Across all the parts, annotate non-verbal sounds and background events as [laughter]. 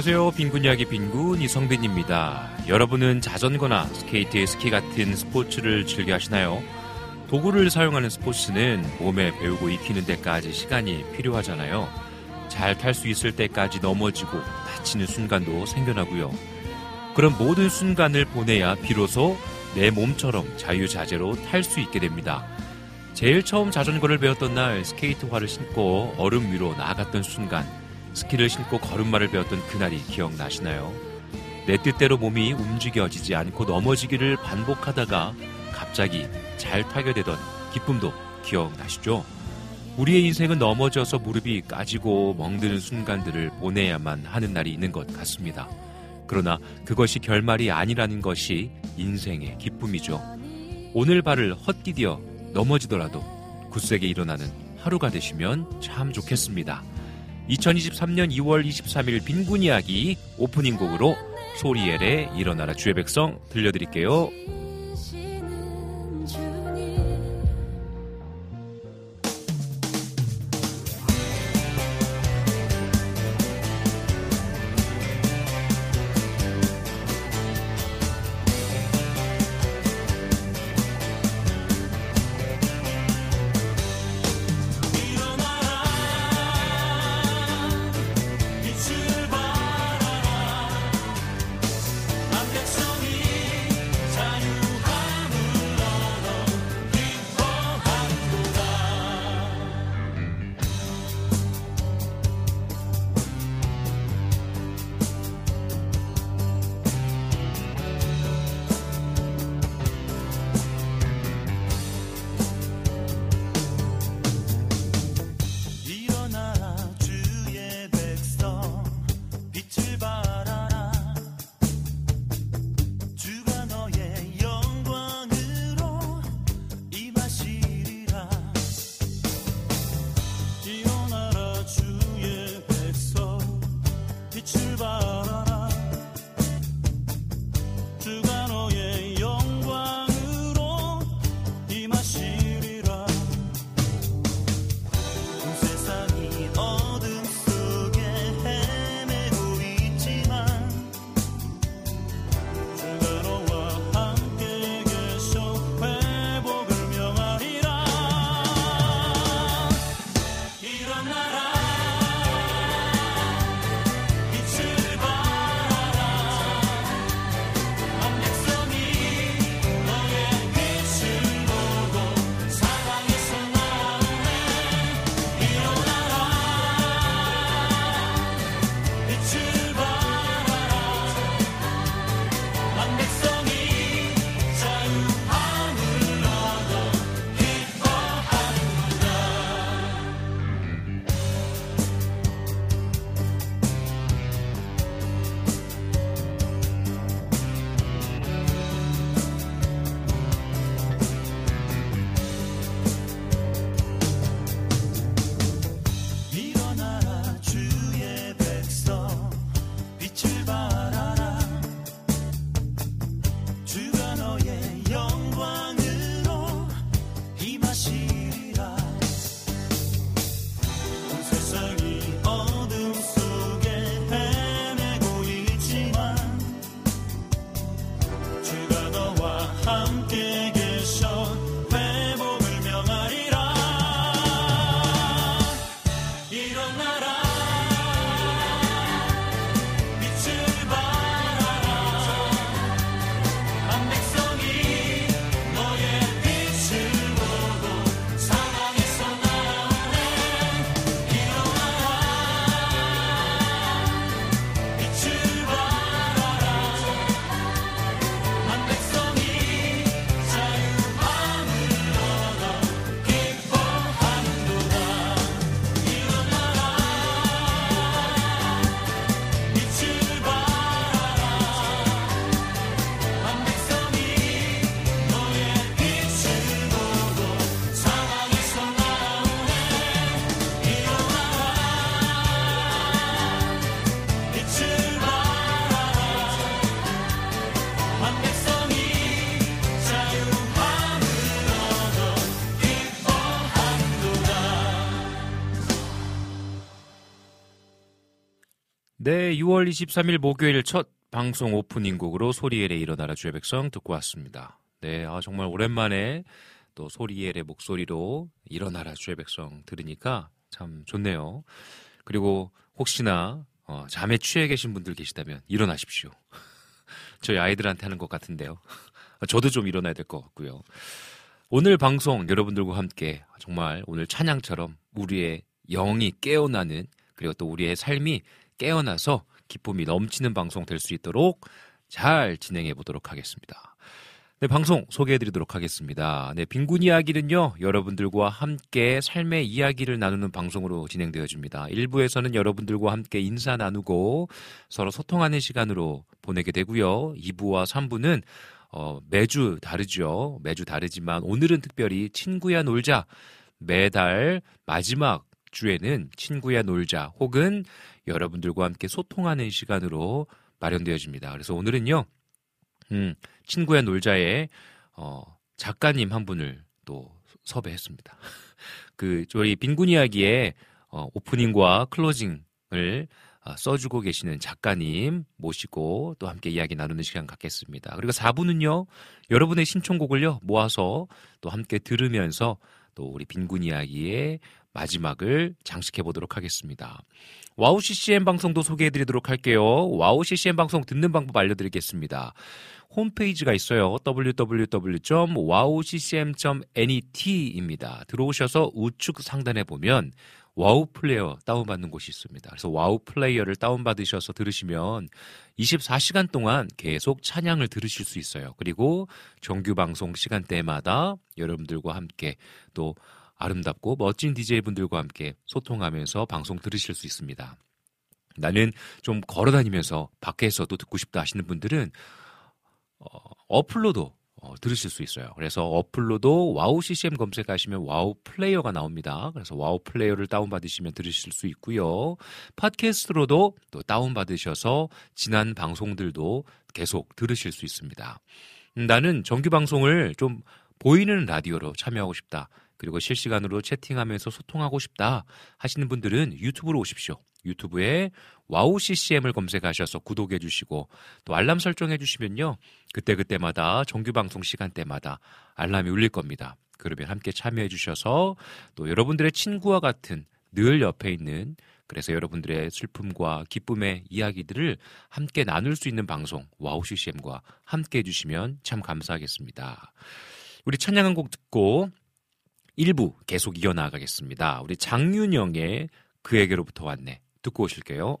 안녕하세요. 빈군 이야기 빈군 이성빈입니다. 여러분은 자전거나 스케이트, 스키 같은 스포츠를 즐겨 하시나요? 도구를 사용하는 스포츠는 몸에 배우고 익히는 데까지 시간이 필요하잖아요. 잘 탈 수 있을 때까지 넘어지고 다치는 순간도 생겨나고요. 그런 모든 순간을 보내야 비로소 내 몸처럼 자유자재로 탈 수 있게 됩니다. 제일 처음 자전거를 배웠던 날 스케이트화를 신고 얼음 위로 나아갔던 순간 스키를 신고 걸음마를 배웠던 그날이 기억나시나요? 내 뜻대로 몸이 움직여지지 않고 넘어지기를 반복하다가 갑자기 잘 타게 되던 기쁨도 기억나시죠? 우리의 인생은 넘어져서 무릎이 까지고 멍드는 순간들을 보내야만 하는 날이 있는 것 같습니다. 그러나 그것이 결말이 아니라는 것이 인생의 기쁨이죠. 오늘 발을 헛디뎌 넘어지더라도 굳세게 일어나는 하루가 되시면 참 좋겠습니다. 2023년 2월 23일 빈군 이야기 오프닝 곡으로 소리엘의 일어나라 주의 백성 들려드릴게요. 네, 6월 23일 목요일 첫 방송 오프닝 곡으로 소리엘의 일어나라 주의 백성 듣고 왔습니다. 네, 아, 정말 오랜만에 또 소리엘의 목소리로 일어나라 주의 백성 들으니까 참 좋네요. 그리고 혹시나 어, 잠에 취해 계신 분들 계시다면 일어나십시오. [laughs] 저희 아이들한테 하는 것 같은데요. [laughs] 저도 좀 일어나야 될 것 같고요. 오늘 방송 여러분들과 함께 정말 오늘 찬양처럼 우리의 영이 깨어나는 그리고 또 우리의 삶이 깨어나서 기쁨이 넘치는 방송 될 수 있도록 잘 진행해 보도록 하겠습니다. 네, 방송 소개해 드리도록 하겠습니다. 네, 빈군 이야기는요, 여러분들과 함께 삶의 이야기를 나누는 방송으로 진행되어 줍니다. 1부에서는 여러분들과 함께 인사 나누고 서로 소통하는 시간으로 보내게 되고요. 2부와 3부는 어, 매주 다르죠. 매주 다르지만 오늘은 특별히 친구야 놀자. 매달 마지막 주에는 친구야 놀자 혹은 여러분들과 함께 소통하는 시간으로 마련되어집니다. 그래서 오늘은요, 음, 친구야 놀자에 어, 작가님 한 분을 또 섭외했습니다. [laughs] 그 저희 빈군 이야기의 어, 오프닝과 클로징을 어, 써주고 계시는 작가님 모시고 또 함께 이야기 나누는 시간 갖겠습니다. 그리고 4부는요, 여러분의 신청곡을요, 모아서 또 함께 들으면서 또 우리 빈군 이야기의 마지막을 장식해 보도록 하겠습니다. 와우 CCM 방송도 소개해 드리도록 할게요. 와우 CCM 방송 듣는 방법 알려드리겠습니다. 홈페이지가 있어요. www.wowccm.net입니다. 들어오셔서 우측 상단에 보면 와우 플레이어 다운받는 곳이 있습니다. 그래서 와우 플레이어를 다운받으셔서 들으시면 24시간 동안 계속 찬양을 들으실 수 있어요. 그리고 정규 방송 시간대마다 여러분들과 함께 또 아름답고 멋진 DJ분들과 함께 소통하면서 방송 들으실 수 있습니다. 나는 좀 걸어 다니면서 밖에서도 듣고 싶다 하시는 분들은 어, 어플로도 어, 들으실 수 있어요. 그래서 어플로도 와우 CCM 검색하시면 와우 플레이어가 나옵니다. 그래서 와우 플레이어를 다운받으시면 들으실 수 있고요. 팟캐스트로도 또 다운받으셔서 지난 방송들도 계속 들으실 수 있습니다. 음, 나는 정규 방송을 좀 보이는 라디오로 참여하고 싶다. 그리고 실시간으로 채팅하면서 소통하고 싶다 하시는 분들은 유튜브로 오십시오. 유튜브에 와우 CCM을 검색하셔서 구독해 주시고 또 알람 설정해 주시면요. 그때그때마다 정규 방송 시간대마다 알람이 울릴 겁니다. 그러면 함께 참여해 주셔서 또 여러분들의 친구와 같은 늘 옆에 있는 그래서 여러분들의 슬픔과 기쁨의 이야기들을 함께 나눌 수 있는 방송 와우 CCM과 함께 해주시면 참 감사하겠습니다. 우리 찬양 한 곡 듣고 1부 계속 이어나가겠습니다. 우리 장윤영의 그에게로부터 왔네. 듣고 오실게요.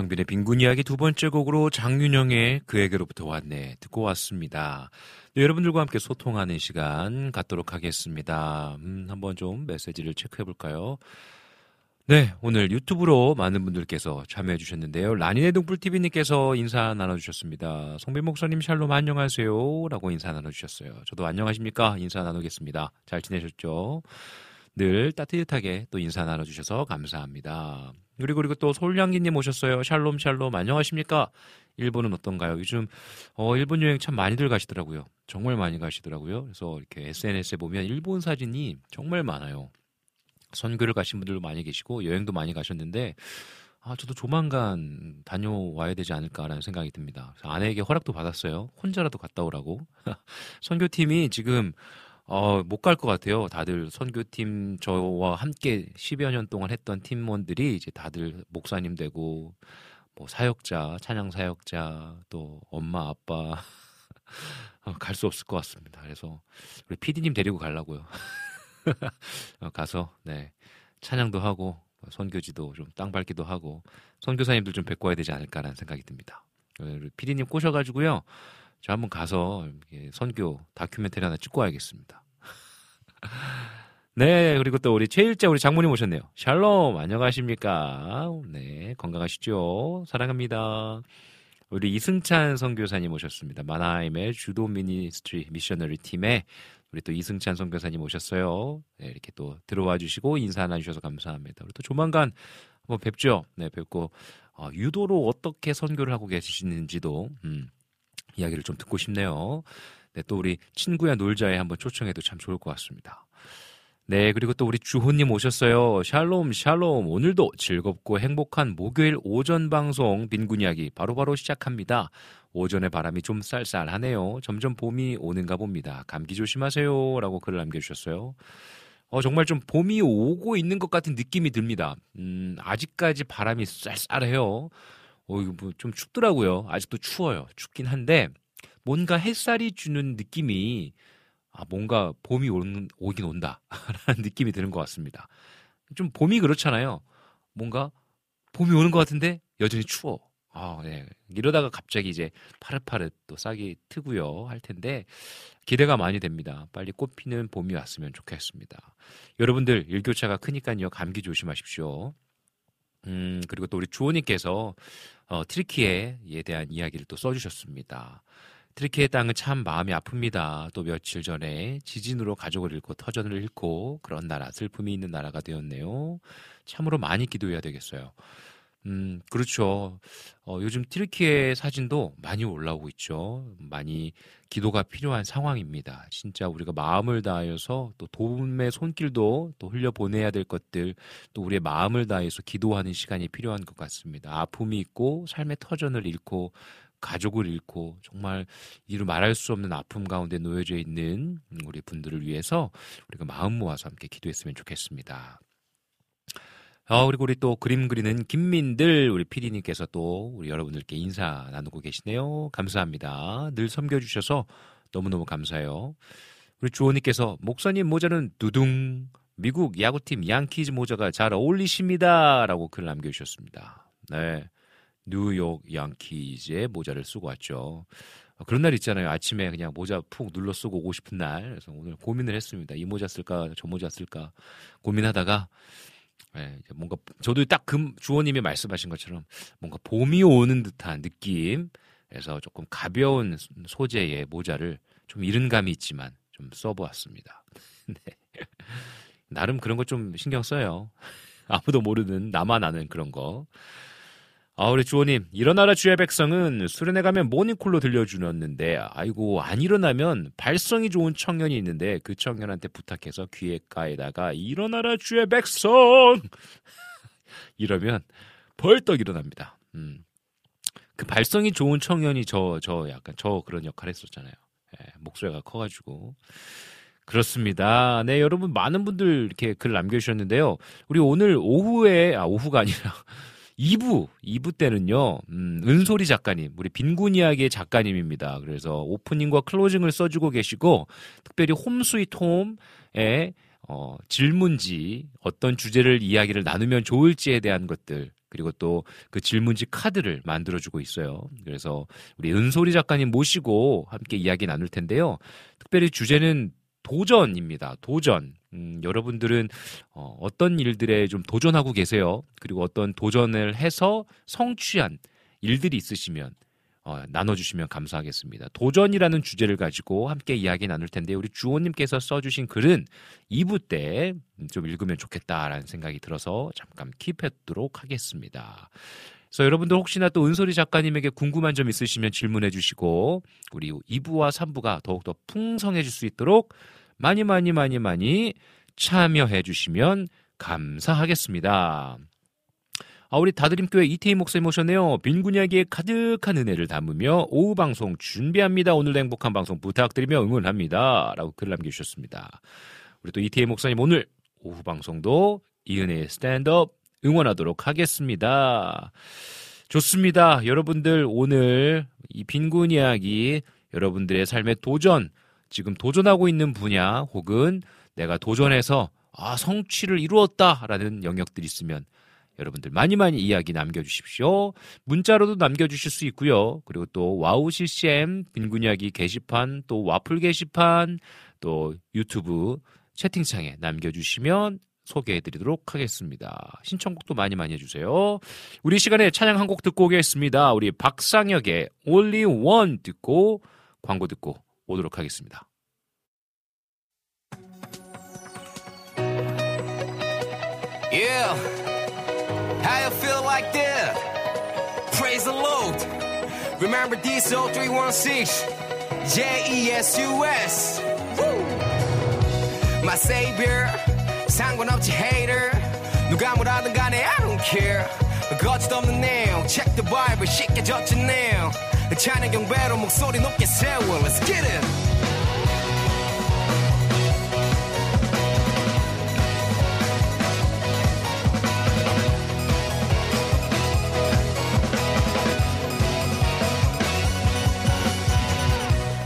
네, 이성빈의 빈곤 이야기 두 번째 곡으로 장윤영의 그에게로부터 왔네 듣고 왔습니다. 네, 여러분들과 함께 소통하는 시간 갖도록 하겠습니다. 음, 한번 좀 메시지를 체크해 볼까요? 네, 오늘 유튜브로 많은 분들께서 참여해 주셨는데요. 라니네 동풀TV님께서 인사 나눠주셨습니다. 성빈 목사님 샬롬 안녕하세요. 라고 인사 나눠주셨어요. 저도 안녕하십니까? 인사 나누겠습니다. 잘 지내셨죠? 늘 따뜻하게 또 인사 나눠주셔서 감사합니다. 그리고 그리고 또 솔량기님 오셨어요. 샬롬 샬롬 안녕하십니까? 일본은 어떤가요? 요즘 어, 일본 여행 참 많이들 가시더라고요. 정말 많이 가시더라고요. 그래서 이렇게 SNS에 보면 일본 사진이 정말 많아요. 선교를 가신 분들도 많이 계시고 여행도 많이 가셨는데 아 저도 조만간 다녀와야 되지 않을까라는 생각이 듭니다. 그래서 아내에게 허락도 받았어요. 혼자라도 갔다 오라고. [laughs] 선교팀이 지금 어, 못 갈 것 같아요. 다들 선교팀 저와 함께 10여 년 동안 했던 팀원들이 이제 다들 목사님 되고 뭐 사역자, 찬양 사역자, 또 엄마, 아빠 [laughs] 어, 갈수 없을 것 같습니다. 그래서 우리 PD님 데리고 가려고요. [laughs] 어, 가서 네 찬양도 하고 선교지도 좀 땅 밟기도 하고 선교사님들 좀 뵙고 와야 되지 않을까라는 생각이 듭니다. 우리 PD님 꼬셔가지고요. 저 한번 가서 선교 다큐멘터리 하나 찍고 와야겠습니다. [laughs] 네, 그리고 또 우리 최일자 우리 장모님 오셨네요. 샬롬, 안녕하십니까? 네, 건강하시죠? 사랑합니다. 우리 이승찬 선교사님 오셨습니다. 마나임의 Judo Ministry Missionary 팀에 우리 또 이승찬 선교사님 오셨어요. 네, 이렇게 또 들어와 주시고 인사 나눠 주셔서 감사합니다. 우리 또 조만간 한번 뵙죠. 네, 뵙고 어, 유도로 어떻게 선교를 하고 계시는지도 음, 이야기를 좀 듣고 싶네요. 네, 또 우리 친구야 놀자에 한번 초청해도 참 좋을 것 같습니다. 네, 그리고 또 우리 주호님 오셨어요. 샬롬, 샬롬. 오늘도 즐겁고 행복한 목요일 오전 방송 빈군 이야기 바로바로 시작합니다. 오전에 바람이 좀 쌀쌀하네요. 점점 봄이 오는가 봅니다. 감기 조심하세요. 라고 글을 남겨주셨어요. 어, 정말 좀 봄이 오고 있는 것 같은 느낌이 듭니다. 음, 아직까지 바람이 쌀쌀해요. 어, 이거 뭐 좀 춥더라고요. 아직도 추워요. 춥긴 한데, 뭔가 햇살이 주는 느낌이 아, 뭔가 봄이 오는, 오긴 온다. [laughs] 라는 느낌이 드는 것 같습니다. 좀 봄이 그렇잖아요. 뭔가 봄이 오는 것 같은데 여전히 추워. 아, 네. 이러다가 갑자기 이제 파릇파릇 또 싹이 트고요. 할 텐데 기대가 많이 됩니다. 빨리 꽃피는 봄이 왔으면 좋겠습니다. 여러분들 일교차가 크니까요. 감기 조심하십시오. 음, 그리고 또 우리 주호님께서 어, 트리키에 대한 이야기를 또 써주셨습니다. 튀르키예 땅은 참 마음이 아픕니다. 또 며칠 전에 지진으로 가족을 잃고 터전을 잃고 그런 나라, 슬픔이 있는 나라가 되었네요. 참으로 많이 기도해야 되겠어요. 음, 그렇죠. 어, 요즘 트리키의 사진도 많이 올라오고 있죠. 많이 기도가 필요한 상황입니다. 진짜 우리가 마음을 다하여서 또 도움의 손길도 또 흘려보내야 될 것들 또 우리의 마음을 다해서 기도하는 시간이 필요한 것 같습니다. 아픔이 있고 삶의 터전을 잃고 가족을 잃고 정말 이루 말할 수 없는 아픔 가운데 놓여져 있는 우리 분들을 위해서 우리가 마음 모아서 함께 기도했으면 좋겠습니다. 어, 그리고 우리 또 그림 그리는 김민들 우리 피디님께서 또 우리 여러분들께 인사 나누고 계시네요. 감사합니다. 늘 섬겨주셔서 너무너무 감사해요. 우리 주호님께서 목사님 모자는 두둥 미국 야구팀 양키즈 모자가 잘 어울리십니다. 라고 글 남겨주셨습니다. 네. 뉴욕 양키즈의 모자를 쓰고 왔죠. 어, 그런 날 있잖아요. 아침에 그냥 모자 푹 눌러 쓰고 오고 싶은 날. 그래서 오늘 고민을 했습니다. 이 모자 쓸까, 저 모자 쓸까 고민하다가 네, 뭔가 저도 딱 금 주호님이 말씀하신 것처럼 뭔가 봄이 오는 듯한 느낌에서 조금 가벼운 소재의 모자를 좀 이른 감이 있지만 좀 써보았습니다. [laughs] 네. 나름 그런 거 좀 신경 써요. [laughs] 아무도 모르는 나만 아는 그런 거. 아, 우리 주호님, 일어나라 주의 백성은 수련회 가면 모닝콜로 들려주었는데, 아이고, 안 일어나면 발성이 좋은 청년이 있는데, 그 청년한테 부탁해서 귀에가에다가, 일어나라 주의 백성! [laughs] 이러면 벌떡 일어납니다. 음. 그 발성이 좋은 청년이 저, 저 약간, 저 그런 역할 했었잖아요. 예, 목소리가 커가지고. 그렇습니다. 네, 여러분, 많은 분들 이렇게 글 남겨주셨는데요. 우리 오늘 오후에, 아, 오후가 아니라, 2부, 2부 때는요, 음, 은솔이 작가님, 우리 빈곤 이야기의 작가님입니다. 그래서 오프닝과 클로징을 써주고 계시고, 특별히 홈 스위트 홈의 어, 질문지, 어떤 주제를 이야기를 나누면 좋을지에 대한 것들, 그리고 또 그 질문지 카드를 만들어주고 있어요. 그래서 우리 은솔이 작가님 모시고 함께 이야기 나눌 텐데요. 특별히 주제는 도전입니다. 도전. 음, 여러분들은 어, 어떤 일들에 좀 도전하고 계세요? 그리고 어떤 도전을 해서 성취한 일들이 있으시면 어, 나눠주시면 감사하겠습니다. 도전이라는 주제를 가지고 함께 이야기 나눌 텐데 우리 주호님께서 써주신 글은 2부 때 좀 읽으면 좋겠다라는 생각이 들어서 잠깐 킵해두도록 하겠습니다. 그래서 여러분들 혹시나 또 은솔이 작가님에게 궁금한 점 있으시면 질문해 주시고 우리 2부와 3부가 더욱더 풍성해질 수 있도록 많이 많이 많이 많이 참여해 주시면 감사하겠습니다. 아, 우리 다드림교회 이태희 목사님 오셨네요. 빈군 이야기에 가득한 은혜를 담으며 오후 방송 준비합니다. 오늘도 행복한 방송 부탁드리며 응원합니다. 라고 글 남겨주셨습니다. 우리 또 이태희 목사님 오늘 오후 방송도 이은혜의 스탠드업 응원하도록 하겠습니다. 좋습니다. 여러분들 오늘 이 빈군 이야기 여러분들의 삶의 도전 지금 도전하고 있는 분야 혹은 내가 도전해서 아, 성취를 이루었다라는 영역들이 있으면 여러분들 많이 많이 이야기 남겨주십시오. 문자로도 남겨주실 수 있고요. 그리고 또 와우 CCM 빈군 이야기 게시판 또 와플 게시판 또 유튜브 채팅창에 남겨주시면 소개해드리도록 하겠습니다. 신청곡도 많이 많이 해주세요. 우리 시간에 찬양 한 곡 듣고 오겠습니다. 우리 박상혁의 Only One 듣고 광고 듣고 오도록 하겠습니다. Yeah. How you feel like that? Praise the Lord. Remember this 0316 J-E-S-U-S. Woo. My savior. 상관없지 hater. 누가 뭐라든 간에 I don't care. 거짓 없는 내용. Check the Bible. 쉽게 젖혀내요. 찬양 경배로 목소리 높게 세워. Let's get it.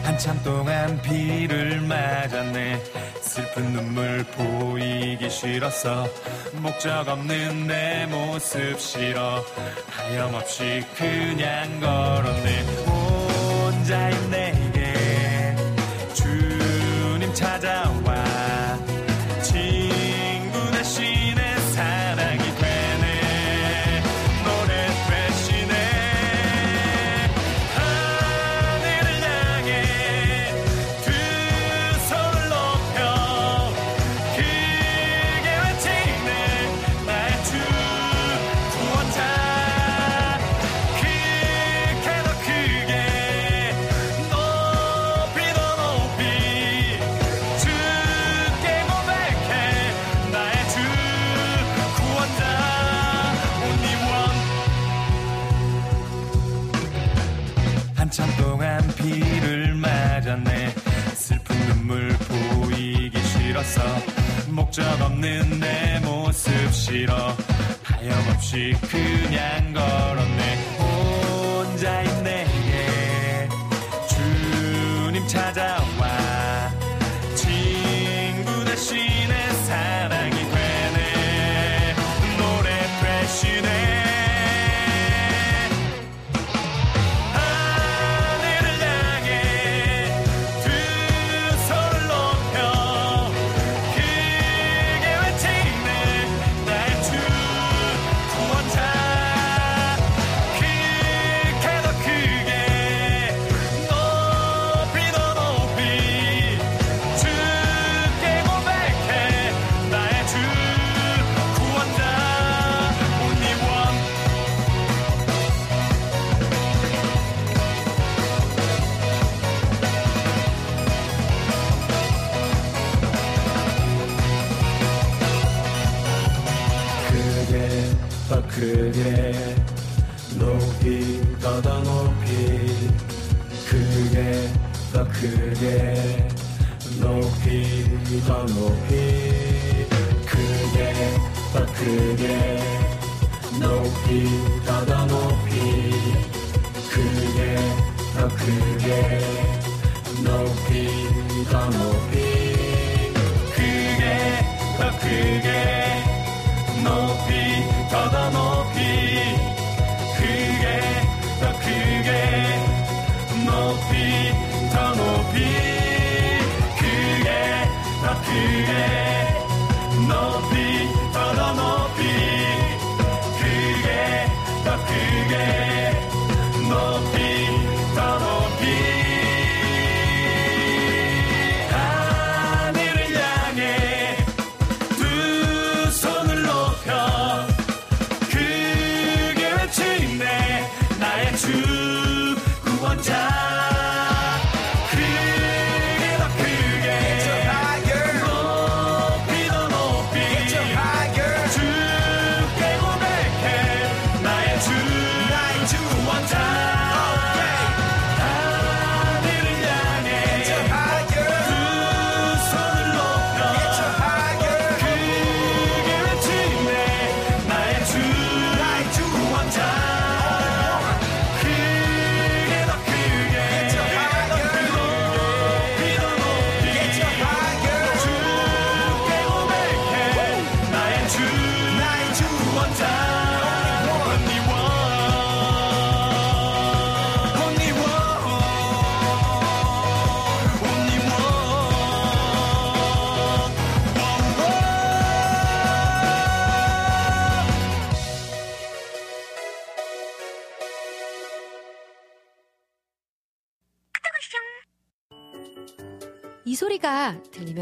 한참 동안 비를 맞았네 슬픈 눈물 보이기 싫었어. 목적 없는 내 모습 싫어. 하염없이 그냥 걸었네. 혼자인 내게. 주님 찾아와 싫었어 목적 없는 내 모습 싫어. 하염없이 그냥 걸었네 더 크게 높이 더 높이. 크게 더 크게. 높이 더 더 높이. 크게 더 크게. 높이 더 높이. 크게 더 크게. 높이 더 더 높이. 크게 더 크게. 높이 더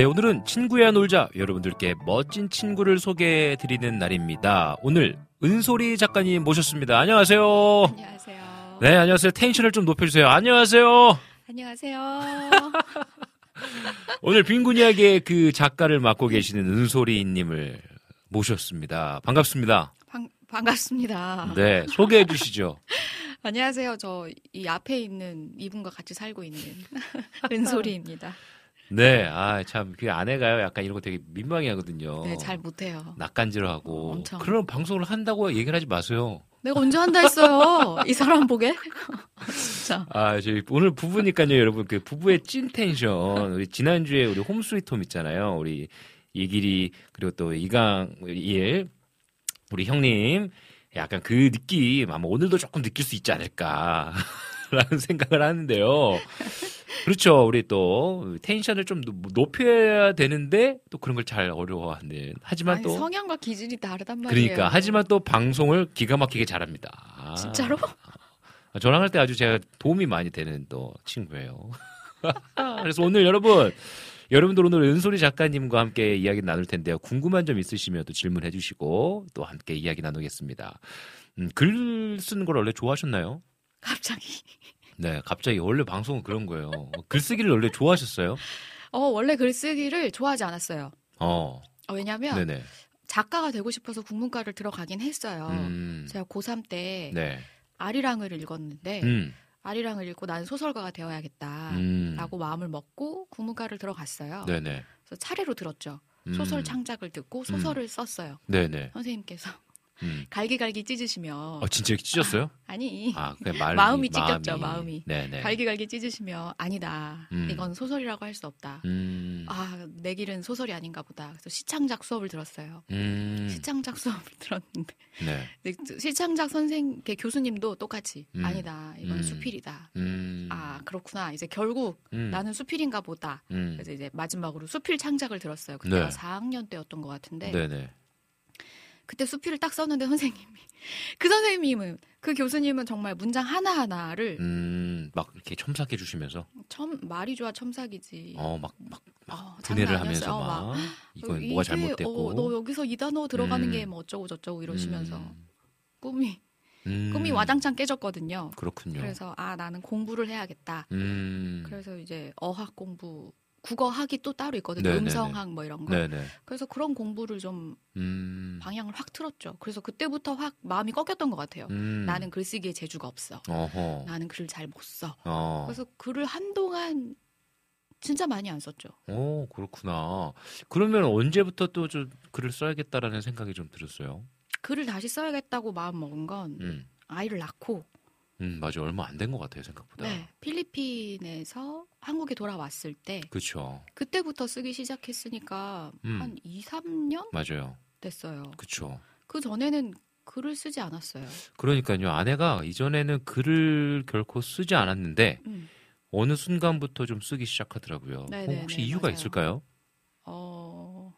네, 오늘은 친구야 놀자 여러분들께 멋진 친구를 소개해 드리는 날입니다. 오늘 은솔이 작가님 모셨습니다. 안녕하세요. 안녕하세요. 네, 안녕하세요. 텐션을 좀 높여 주세요. 안녕하세요. 안녕하세요. [laughs] 오늘 빈곤 이야기의 그 작가를 맡고 계시는 은솔이 님을 모셨습니다. 반갑습니다. 반, 반갑습니다. 네, 소개해 주시죠. [laughs] 안녕하세요. 저 이 앞에 있는 이분과 같이 살고 있는 [laughs] 은솔이입니다. 네, 아, 참, 그 아내가요, 약간 이런 거 되게 민망해 하거든요. 네, 잘 못해요. 낯간지러하고. 어, 엄청. 그런 방송을 한다고 얘기를 하지 마세요. 내가 언제 한다 했어요. [laughs] 이 사람 보게. [laughs] 진짜. 아, 저희 오늘 부부니까요, 여러분. 그 부부의 찐 텐션. 우리 지난주에 우리 홈스위트홈 있잖아요. 우리 이길이 그리고 또 이강 일 우리 형님 약간 그 느낌 아마 오늘도 조금 느낄 수 있지 않을까 [laughs] 라는 [laughs] 생각을 하는데요. 그렇죠. 우리 또 텐션을 좀 노- 높여야 되는데 또 그런 걸 잘 어려워하는. 하지만 아니, 또 성향과 기질이 다르단 말이에요. 그러니까 하지만 또 방송을 기가 막히게 잘합니다. 진짜로? 아, 저랑 할 때 아주 제가 도움이 많이 되는 또 친구예요. [laughs] 그래서 오늘 여러분, 여러분들 오늘 은솔이 작가님과 함께 이야기 나눌 텐데요. 궁금한 점 있으시면 또 질문해 주시고 또 함께 이야기 나누겠습니다. 음, 글 쓰는 걸 원래 좋아하셨나요? 갑자기. 네, 갑자기 원래 방송은 그런 거예요. 글쓰기를 원래 좋아하셨어요? 어, 원래 글쓰기를 좋아하지 않았어요. 어, 어, 왜냐면 네네. 작가가 되고 싶어서 국문과를 들어가긴 했어요. 음, 제가 고3 때 네. 아리랑을 읽었는데 음, 아리랑을 읽고 난 소설가가 되어야겠다. 음, 라고 마음을 먹고 국문과를 들어갔어요. 네네. 그래서 차례로 들었죠. 음, 소설 창작을 듣고 소설을 썼어요. 네네. 선생님께서 음. 갈기갈기 찢으시며 어, 진짜 이렇게 찢었어요? 아 니 아, 그냥 마음이, 마음이 찢겼죠, 마음이. 네네. 갈기갈기 찢으시며 아니다. 음. 이건 소설이라고 할 수 없다. 음, 아, 내 길은 소설이 아닌가 보다. 그래서 시창작 수업을 들었어요. 음, 시창작 수업을 들었는데 네. [laughs] 근데 시창작 선생 그 교수님도 똑같이 음. 아니다. 이건 음. 수필이다. 음, 아, 그렇구나. 이제 결국 음, 나는 수필인가 보다. 음, 그래서 이제 마지막으로 수필 창작을 들었어요. 그때가 네. 4학년 때였던 것 같은데 네네. 그때 수필을 딱 썼는데 선생님이 그 선생님은 그 교수님은 정말 문장 하나 하나를 음, 막 이렇게 첨삭해 주시면서, 첨 말이 좋아 첨삭이지. 어, 막, 막, 막, 어, 분해를 하면서 아니었어요. 막, 이건 이게, 뭐가 잘못됐고. 어, 너 여기서 이 단어 들어가는 음. 게뭐 어쩌고 저쩌고 이러시면서 음, 꿈이 음, 꿈이 와장창 깨졌거든요. 그렇군요. 그래서 아 나는 공부를 해야겠다. 음, 그래서 이제 어학 공부, 국어학이 또 따로 있거든요. 네네네. 음성학 뭐 이런 거. 네네. 그래서 그런 공부를 좀 음, 방향을 확 틀었죠. 그래서 그때부터 확 마음이 꺾였던 것 같아요. 음, 나는 글쓰기에 재주가 없어. 어허, 나는 글을 잘 못 써. 어, 그래서 글을 한동안 진짜 많이 안 썼죠. 오, 그렇구나. 그러면 언제부터 또 좀 글을 써야겠다라는 생각이 좀 들었어요? 글을 다시 써야겠다고 마음 먹은 건 음, 아이를 낳고 음, 맞아. 얼마 안 된 것 같아요, 생각보다. 네, 필리핀에서 한국에 돌아왔을 때 그쵸. 그때부터 쓰기 시작했으니까 음. 한 2, 3년 맞아요. 됐어요. 그쵸. 그 전에는 글을 쓰지 않았어요. 그러니까요. 아내가 이전에는 글을 결코 쓰지 않았는데 음. 어느 순간부터 좀 쓰기 시작하더라고요. 네네네, 혹시 이유가 맞아요. 있을까요? 어,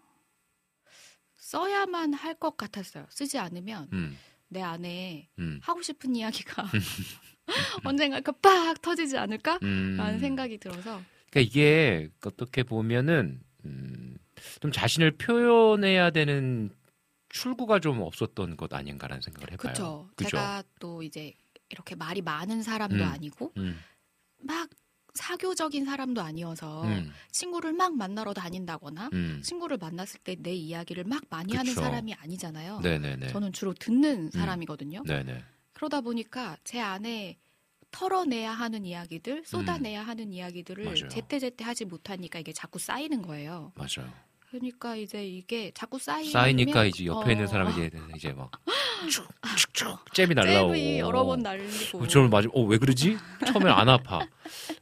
써야만 할 것 같았어요. 쓰지 않으면 음, 내 안에 음, 하고 싶은 이야기가 [laughs] [laughs] 언젠가 팍 터지지 않을까? 음. 라는 생각이 들어서 그러니까 이게 어떻게 보면은 음, 좀 자신을 표현해야 되는 출구가 좀 없었던 것 아닌가라는 생각을 해봐요. 그쵸. 그죠? 제가 또 이제 이렇게 말이 많은 사람도 음. 아니고 음, 막 사교적인 사람도 아니어서 음, 친구를 막 만나러 다닌다거나 음. 친구를 만났을 때 내 이야기를 막 많이 하는 그쵸. 사람이 아니잖아요. 네네네. 저는 주로 듣는 사람이거든요. 네네. 그러다 보니까 제 안에 털어내야 하는 이야기들, 쏟아내야 하는 이야기들을 음. 맞아요. 제때제때 하지 못하니까 이게 자꾸 쌓이는 거예요. 맞아요. 그러니까 이제 이게 자꾸 쌓이면 쌓이니까 이제 옆에 어, 있는 사람이 이제, 이제 막 쭉쭉쭉 잼이 날라오고. 잼이 여러 번 날리고. 저를 맞으면 어왜 그러지? 처음엔 안 아파.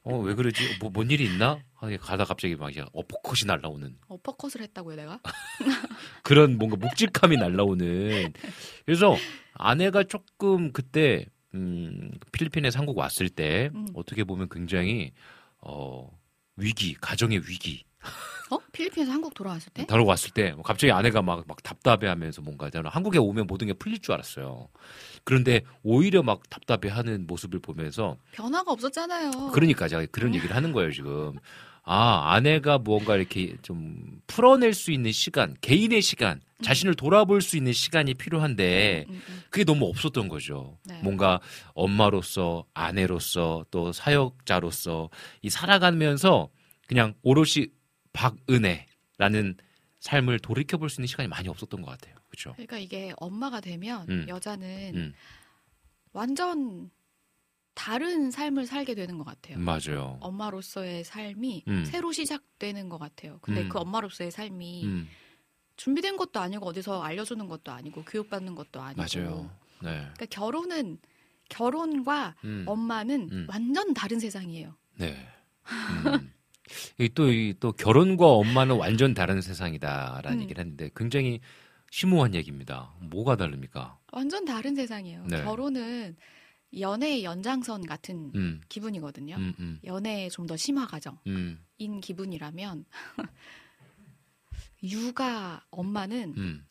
어 왜 그러지? 뭐 뭔 일이 있나? 하게 가다 갑자기 막 이제 어퍼컷이 날라오는 어퍼컷을 했다고요, 내가? [laughs] 그런 뭔가 묵직함이 날라오는. 그래서 아내가 조금 그때 음, 필리핀에서 한국 왔을 때 음. 어떻게 보면 굉장히 어 위기, 가정의 위기. 어? 필리핀에서 한국 돌아왔을 때? 다루고 왔을 때 갑자기 아내가 막, 막 답답해하면서 뭔가 저는 한국에 오면 모든 게 풀릴 줄 알았어요. 그런데 오히려 막 답답해하는 모습을 보면서 변화가 없었잖아요. 그러니까 제가 그런 얘기를 하는 거예요 지금. 아 아내가 무언가 이렇게 좀 풀어낼 수 있는 시간, 개인의 시간, 자신을 돌아볼 수 있는 시간이 필요한데 음, 음. 그게 너무 없었던 거죠. 네. 뭔가 엄마로서 아내로서 또 사역자로서 이 살아가면서 그냥 오롯이 박은혜라는 삶을 돌이켜 볼 수 있는 시간이 많이 없었던 것 같아요. 그렇죠? 그러니까 이게 엄마가 되면 음. 여자는 음, 완전 다른 삶을 살게 되는 것 같아요. 맞아요. 엄마로서의 삶이 음. 새로 시작되는 것 같아요. 근데 음. 그 엄마로서의 삶이 음, 준비된 것도 아니고 어디서 알려주는 것도 아니고 교육받는 것도 아니고 맞아요. 네. 그러니까 결혼은 결혼과 음. 엄마는 음. 완전 다른 세상이에요. 네. [laughs] 또, 이 또 결혼과 엄마는 완전 다른 세상이다라는 음. 얘기를 했는데 굉장히 심오한 얘기입니다. 뭐가 다릅니까? 완전 다른 세상이에요. 네. 결혼은 연애의 연장선 같은 음, 기분이거든요. 음, 음, 연애의 좀 더 심화 과정인 음, 기분이라면 [laughs] 육아 엄마는 음.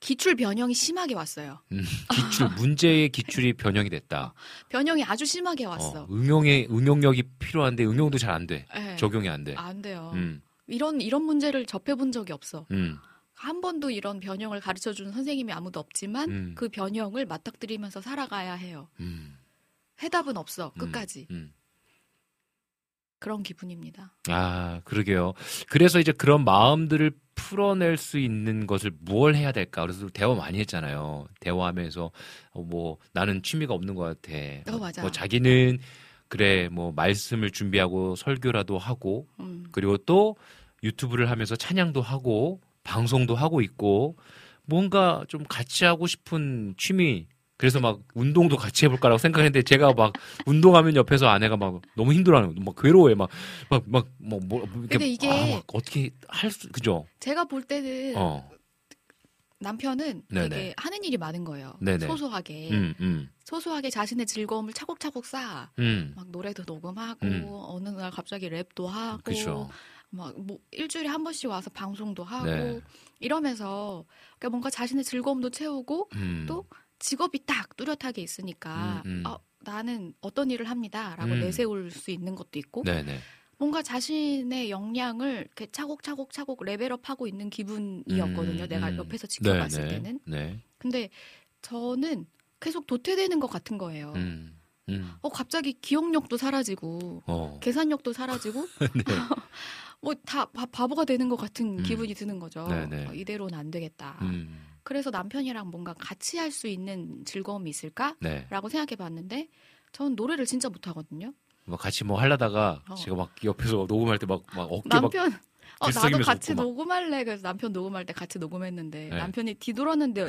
기출 변형이 심하게 왔어요. 음. 기출, 문제의 기출이 변형이 됐다. [laughs] 변형이 아주 심하게 왔어. 어, 응용의, 응용력이 필요한데 응용도 잘 안 돼. 네. 적용이 안 돼. 안 돼요. 음, 이런 이런 문제를 접해 본 적이 없어. 음, 한 번도 이런 변형을 가르쳐 주는 선생님이 아무도 없지만 음. 그 변형을 맞닥뜨리면서 살아가야 해요. 음, 해답은 없어. 음, 끝까지. 음. 그런 기분입니다. 아, 그러게요. 그래서 이제 그런 마음들을 풀어낼 수 있는 것을 무엇 해야 될까? 그래서 대화 많이 했잖아요. 대화하면서 어, 뭐 나는 취미가 없는 것 같아. 어, 맞아. 뭐 자기는 그래 뭐 말씀을 준비하고 설교라도 하고 음. 그리고 또 유튜브를 하면서 찬양도 하고 방송도 하고 있고 뭔가 좀 같이 하고 싶은 취미 그래서 막 운동도 같이 해볼까라고 생각했는데 제가 막 운동하면 옆에서 아내가 막 너무 힘들어하는 거 막 괴로워해 막 막막뭐 뭐, 뭐, 이렇게 근데 이게 아, 막 어떻게 할 수 그죠? 제가 볼 때는 어, 남편은 네네. 되게 하는 일이 많은 거예요. 네네. 소소하게 음, 음, 소소하게 자신의 즐거움을 차곡차곡 쌓아. 음, 막 노래도 녹음하고 음. 어느 날 갑자기 랩도 하고 그렇죠. 막뭐 일주일에 한 번씩 와서 방송도 하고 네. 이러면서 그러니까 뭔가 자신의 즐거움도 채우고 음, 또 직업이 딱 뚜렷하게 있으니까 음, 음. 아, 나는 어떤 일을 합니다라고 음. 내세울 수 있는 것도 있고 네네. 뭔가 자신의 역량을 이렇게 차곡차곡 차곡 레벨업하고 있는 기분이었거든요. 음, 내가 음. 옆에서 지켜봤을 네네. 때는. 네. 근데 저는 계속 도태되는 것 같은 거예요. 음, 음, 어 갑자기 기억력도 사라지고 어, 계산력도 사라지고 [laughs] 네. [laughs] 뭐다 바보가 되는 것 같은 음. 기분이 드는 거죠. 네네. 어, 이대로는 안 되겠다. 음, 그래서 남편이랑 뭔가 같이 할 수 있는 즐거움이 있을까라고 네. 생각해 봤는데 전 노래를 진짜 못 하거든요. 뭐 같이 뭐 하려다가 어. 제가 막 옆에서 녹음할 때 막 막 어깨 막 남편 어, 나도 같이 막. 녹음할래 그래서 남편 녹음할 때 같이 녹음했는데 네. 남편이 뒤돌았는데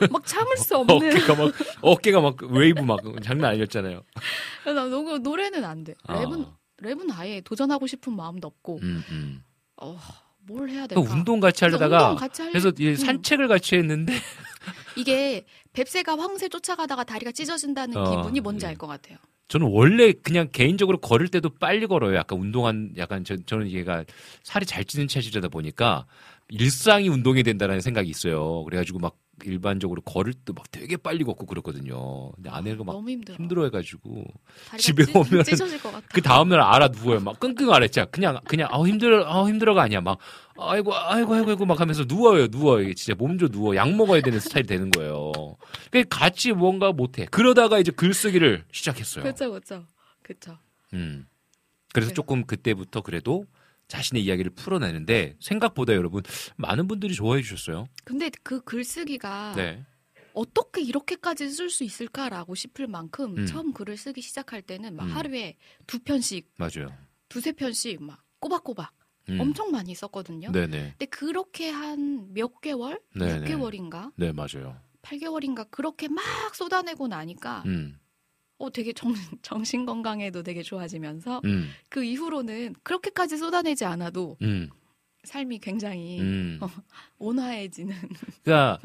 [laughs] 막 참을 수 없는 어깨가 막 어깨가 막 웨이브 막 장난 아니었잖아요. [laughs] 그래서 나 녹음 노래는 안 돼. 아. 랩은 랩은 아예 도전하고 싶은 마음도 없고 음, 음. 어, 뭘 해야 또 될까? 운동 같이 하려다가 운동 같이 그래서 이 음. 산책을 같이 했는데 [laughs] 이게 뱁새가 황새 쫓아가다가 다리가 찢어진다는 어, 기분이 뭔지 네. 알것 같아요. 저는 원래 그냥 개인적으로 걸을 때도 빨리 걸어요. 약간 운동한 약간 저, 저는 얘가 살이 잘 찌는 체질이다 보니까 일상이 운동이 된다는 생각이 있어요. 그래가지고 막 일반적으로 걸을 때 막 되게 빨리 걷고 그렇거든요. 근데 아내가 막 힘들어. 다리가 집에 찢- 같아. 그 다음 날 알아 누워요. 막 끙끙. 진짜 그냥 그냥 아우 힘들어 아우 힘들어가 아니야. 막 아이고 아이고 아이고 아이고 막 하면서 누워요 누워. 이게 진짜 몸 좀 누워. 약 먹어야 되는 스타일이 되는 거예요. 그 같이 뭔가 못해. 그러다가 이제 글쓰기를 시작했어요. 그렇죠, 그렇죠, 그렇죠. 음. 그래서 네. 조금 그때부터 그래도 자신의 이야기를 풀어내는데 생각보다 여러분 많은 분들이 좋아해 주셨어요. 근데 그 글쓰기가 네. 어떻게 이렇게까지 쓸 수 있을까라고 싶을 만큼 음. 처음 글을 쓰기 시작할 때는 막 음. 하루에 두 편씩, 맞아요. 두세 편씩 막 꼬박꼬박 음. 엄청 많이 썼거든요. 네네. 근데 그렇게 한 몇 개월, 네네. 6개월인가, 네 맞아요. 8개월인가 그렇게 막 쏟아내고 나니까 음. 어 되게 정, [laughs] 정신 건강에도 되게 좋아지면서 음. 그 이후로는 그렇게까지 쏟아내지 않아도 음. 삶이 굉장히 음. 어. 온화해지는 [laughs] 그러니까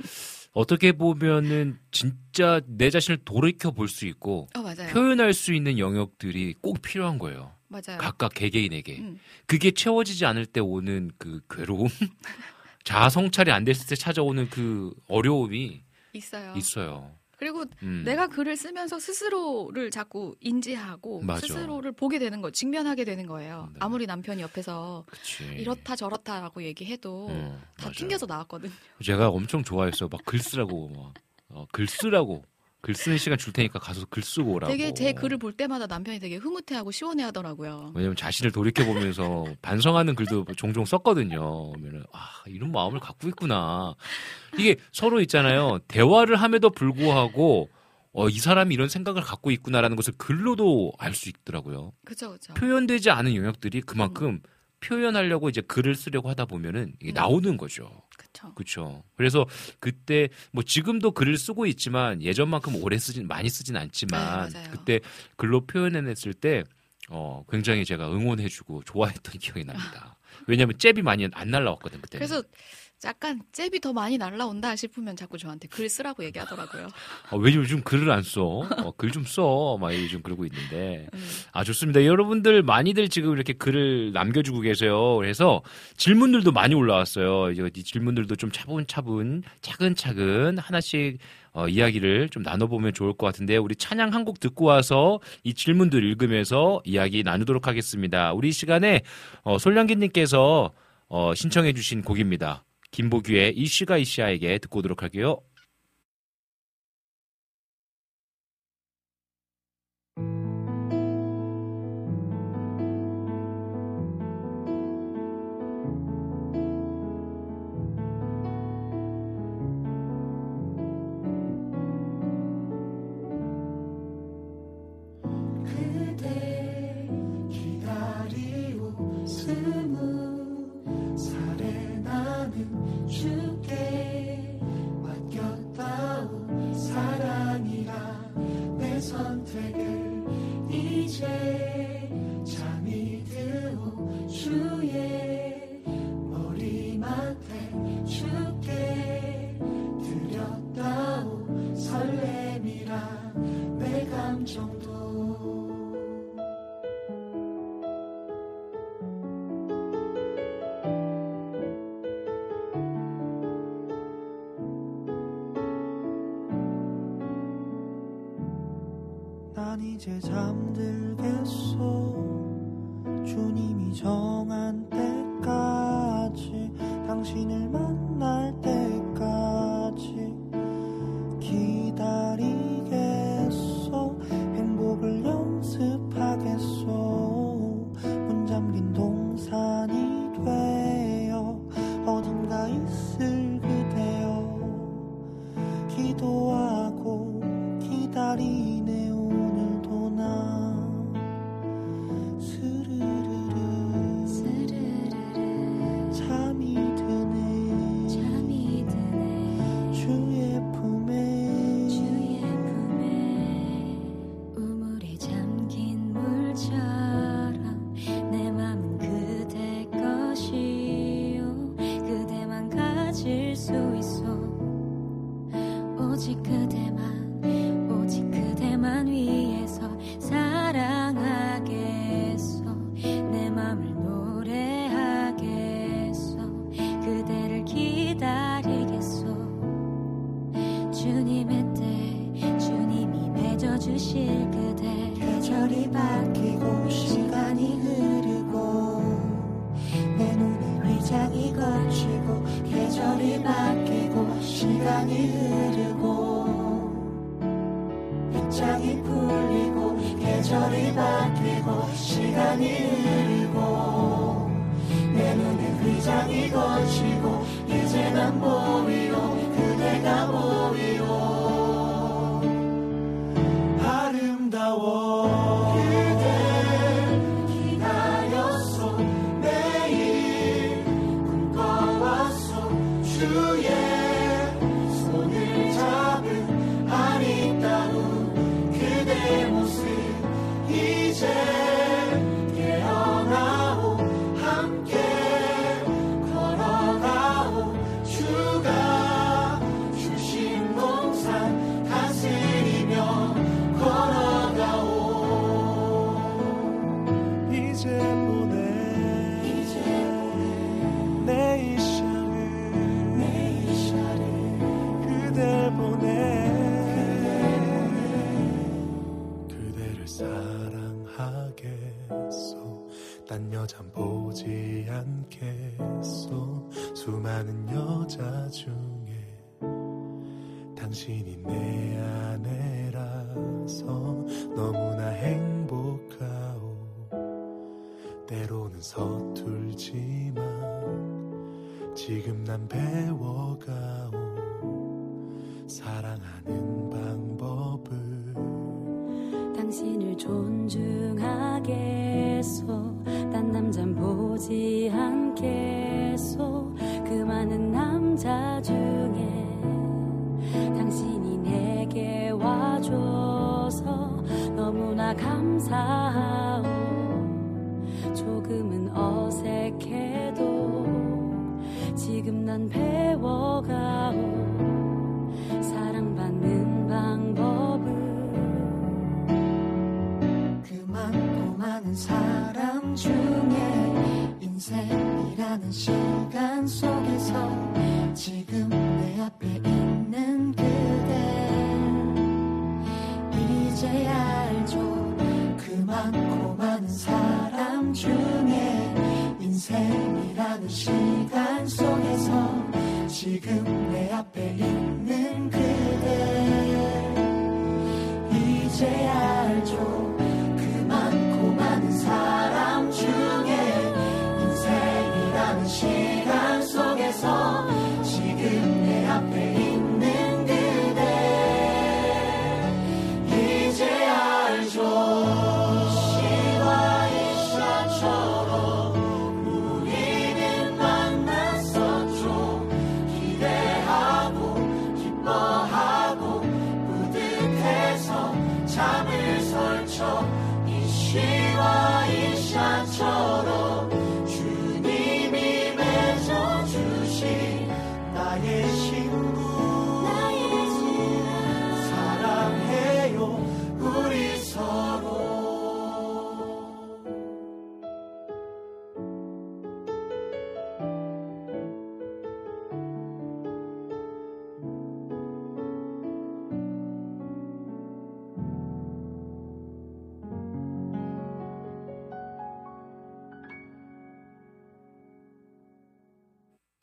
어떻게 보면은 진짜 내 자신을 돌이켜 볼 수 있고 어 표현할 수 있는 영역들이 꼭 필요한 거예요. 맞아요 각각 개개인에게. 음. 그게 채워지지 않을 때 오는 그 괴로움, [laughs] 자아 성찰이 안 됐을 때 찾아오는 그 어려움이 있어요 있어요. 그리고 음. 내가 글을 쓰면서 스스로를 자꾸 인지하고 맞아. 스스로를 보게 되는 거 직면하게 되는 거예요 네. 아무리 남편이 옆에서 그치. 이렇다 저렇다라고 얘기해도 어, 다 맞아요. 튕겨서 나왔거든 제가 엄청 좋아했어요. 막 글 쓰라고 막 어, 글 쓰라고 글 쓰는 시간 줄 테니까 가서 글 쓰고 오라고. 되게 제 글을 볼 때마다 남편이 되게 흐뭇해하고 시원해하더라고요 왜냐면 자신을 돌이켜 보면서 [laughs] 반성하는 글도 종종 썼거든요. 그러면은 아 이런 마음을 갖고 있구나. 이게 서로 있잖아요. 대화를 함에도 불구하고 어, 이 사람이 이런 생각을 갖고 있구나라는 것을 글로도 알 수 있더라고요. 그죠 그죠 표현되지 않은 영역들이 그만큼 표현하려고 이제 글을 쓰려고 하다 보면은 이게 네. 나오는 거죠. 그쵸. 그렇죠. 그래서 그때 뭐 지금도 글을 쓰고 있지만 예전만큼 오래 쓰진 많이 쓰진 않지만 네. 그때 글로 표현해냈을 때 어, 굉장히 제가 응원해주고 좋아했던 기억이 납니다. 왜냐하면 잽이 많이 안 날라왔거든 그때. 그래서 약간 잽이 더 많이 날라온다 싶으면 자꾸 저한테 글 쓰라고 얘기하더라고요. 어, 왜 요즘 글을 안 써? 어, 글좀 써. 막 요즘 그러고 있는데. 음. 아, 좋습니다. 여러분들 많이들 지금 이렇게 글을 남겨주고 계세요. 그래서 질문들도 많이 올라왔어요. 이 질문들도 좀 차분차분, 차근차근 하나씩 어, 이야기를 좀 나눠보면 좋을 것 같은데, 우리 찬양 한 곡 듣고 와서 이 질문들 읽으면서 이야기 나누도록 하겠습니다. 우리 이 시간에 어, 솔량기님께서 어, 신청해주신 곡입니다. 김보규의 이씨가 이씨아에게 듣고 오도록 할게요.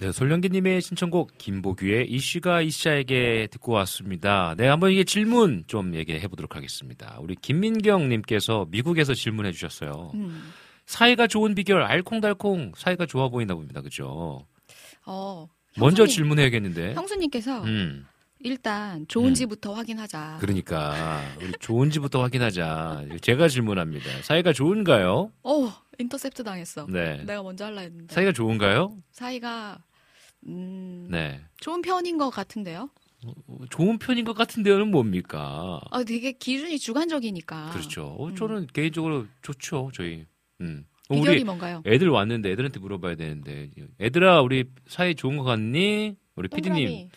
네, 솔령기님의 신청곡 김보규의 이슈가 이샤에게 듣고 왔습니다. 네, 한번 이게 질문 좀 얘기해 보도록 하겠습니다. 우리 김민경님께서 미국에서 질문해 주셨어요. 음. 사이가 좋은 비결 알콩달콩 사이가 좋아 보이나 봅니다. 그죠? 어, 먼저 형수님, 질문해야겠는데. 형수님께서 음, 일단 좋은지부터 확인하자. 그러니까 우리 좋은지부터 확인하자. 제가 질문합니다. 사이가 좋은가요? 어, 인터셉트 당했어. 네. 내가 먼저 할라 했는데. 사이가 좋은가요? 사이가 음, 네. 좋은 편인 것 같은데요. 어, 좋은 편인 것 같은데요는 뭡니까? 아, 되게 기준이 주관적이니까. 그렇죠. 어, 음. 저는 개인적으로 좋죠. 저희. 음. 우리 뭔가요? 애들 왔는데 애들한테 물어봐야 되는데 애들아 우리 사이 좋은 거 같니? 우리 피디님.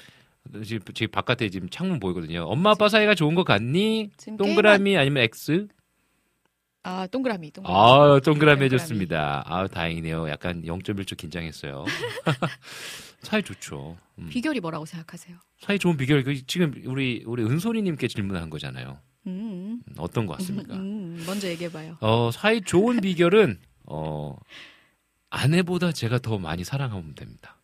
지금, 지금 바깥에 지금 창문 보이거든요. 엄마 아빠 사이가 좋은 거 같니? 동그라미 아니면 X? 아, 동그라미. 동그라미. 아 동그라미 해줬습니다. 아 다행이네요. 약간 0.1초 긴장했어요. [laughs] 사이 좋죠. 음. 비결이 뭐라고 생각하세요? 사이 좋은 비결 그 지금 우리 우리 은솔이님께 질문한 거잖아요. 음, 음, 어떤 것 같습니까? 음, 먼저 얘기해봐요. 어 사이 좋은 비결은 어 아내보다 제가 더 많이 사랑하면 됩니다.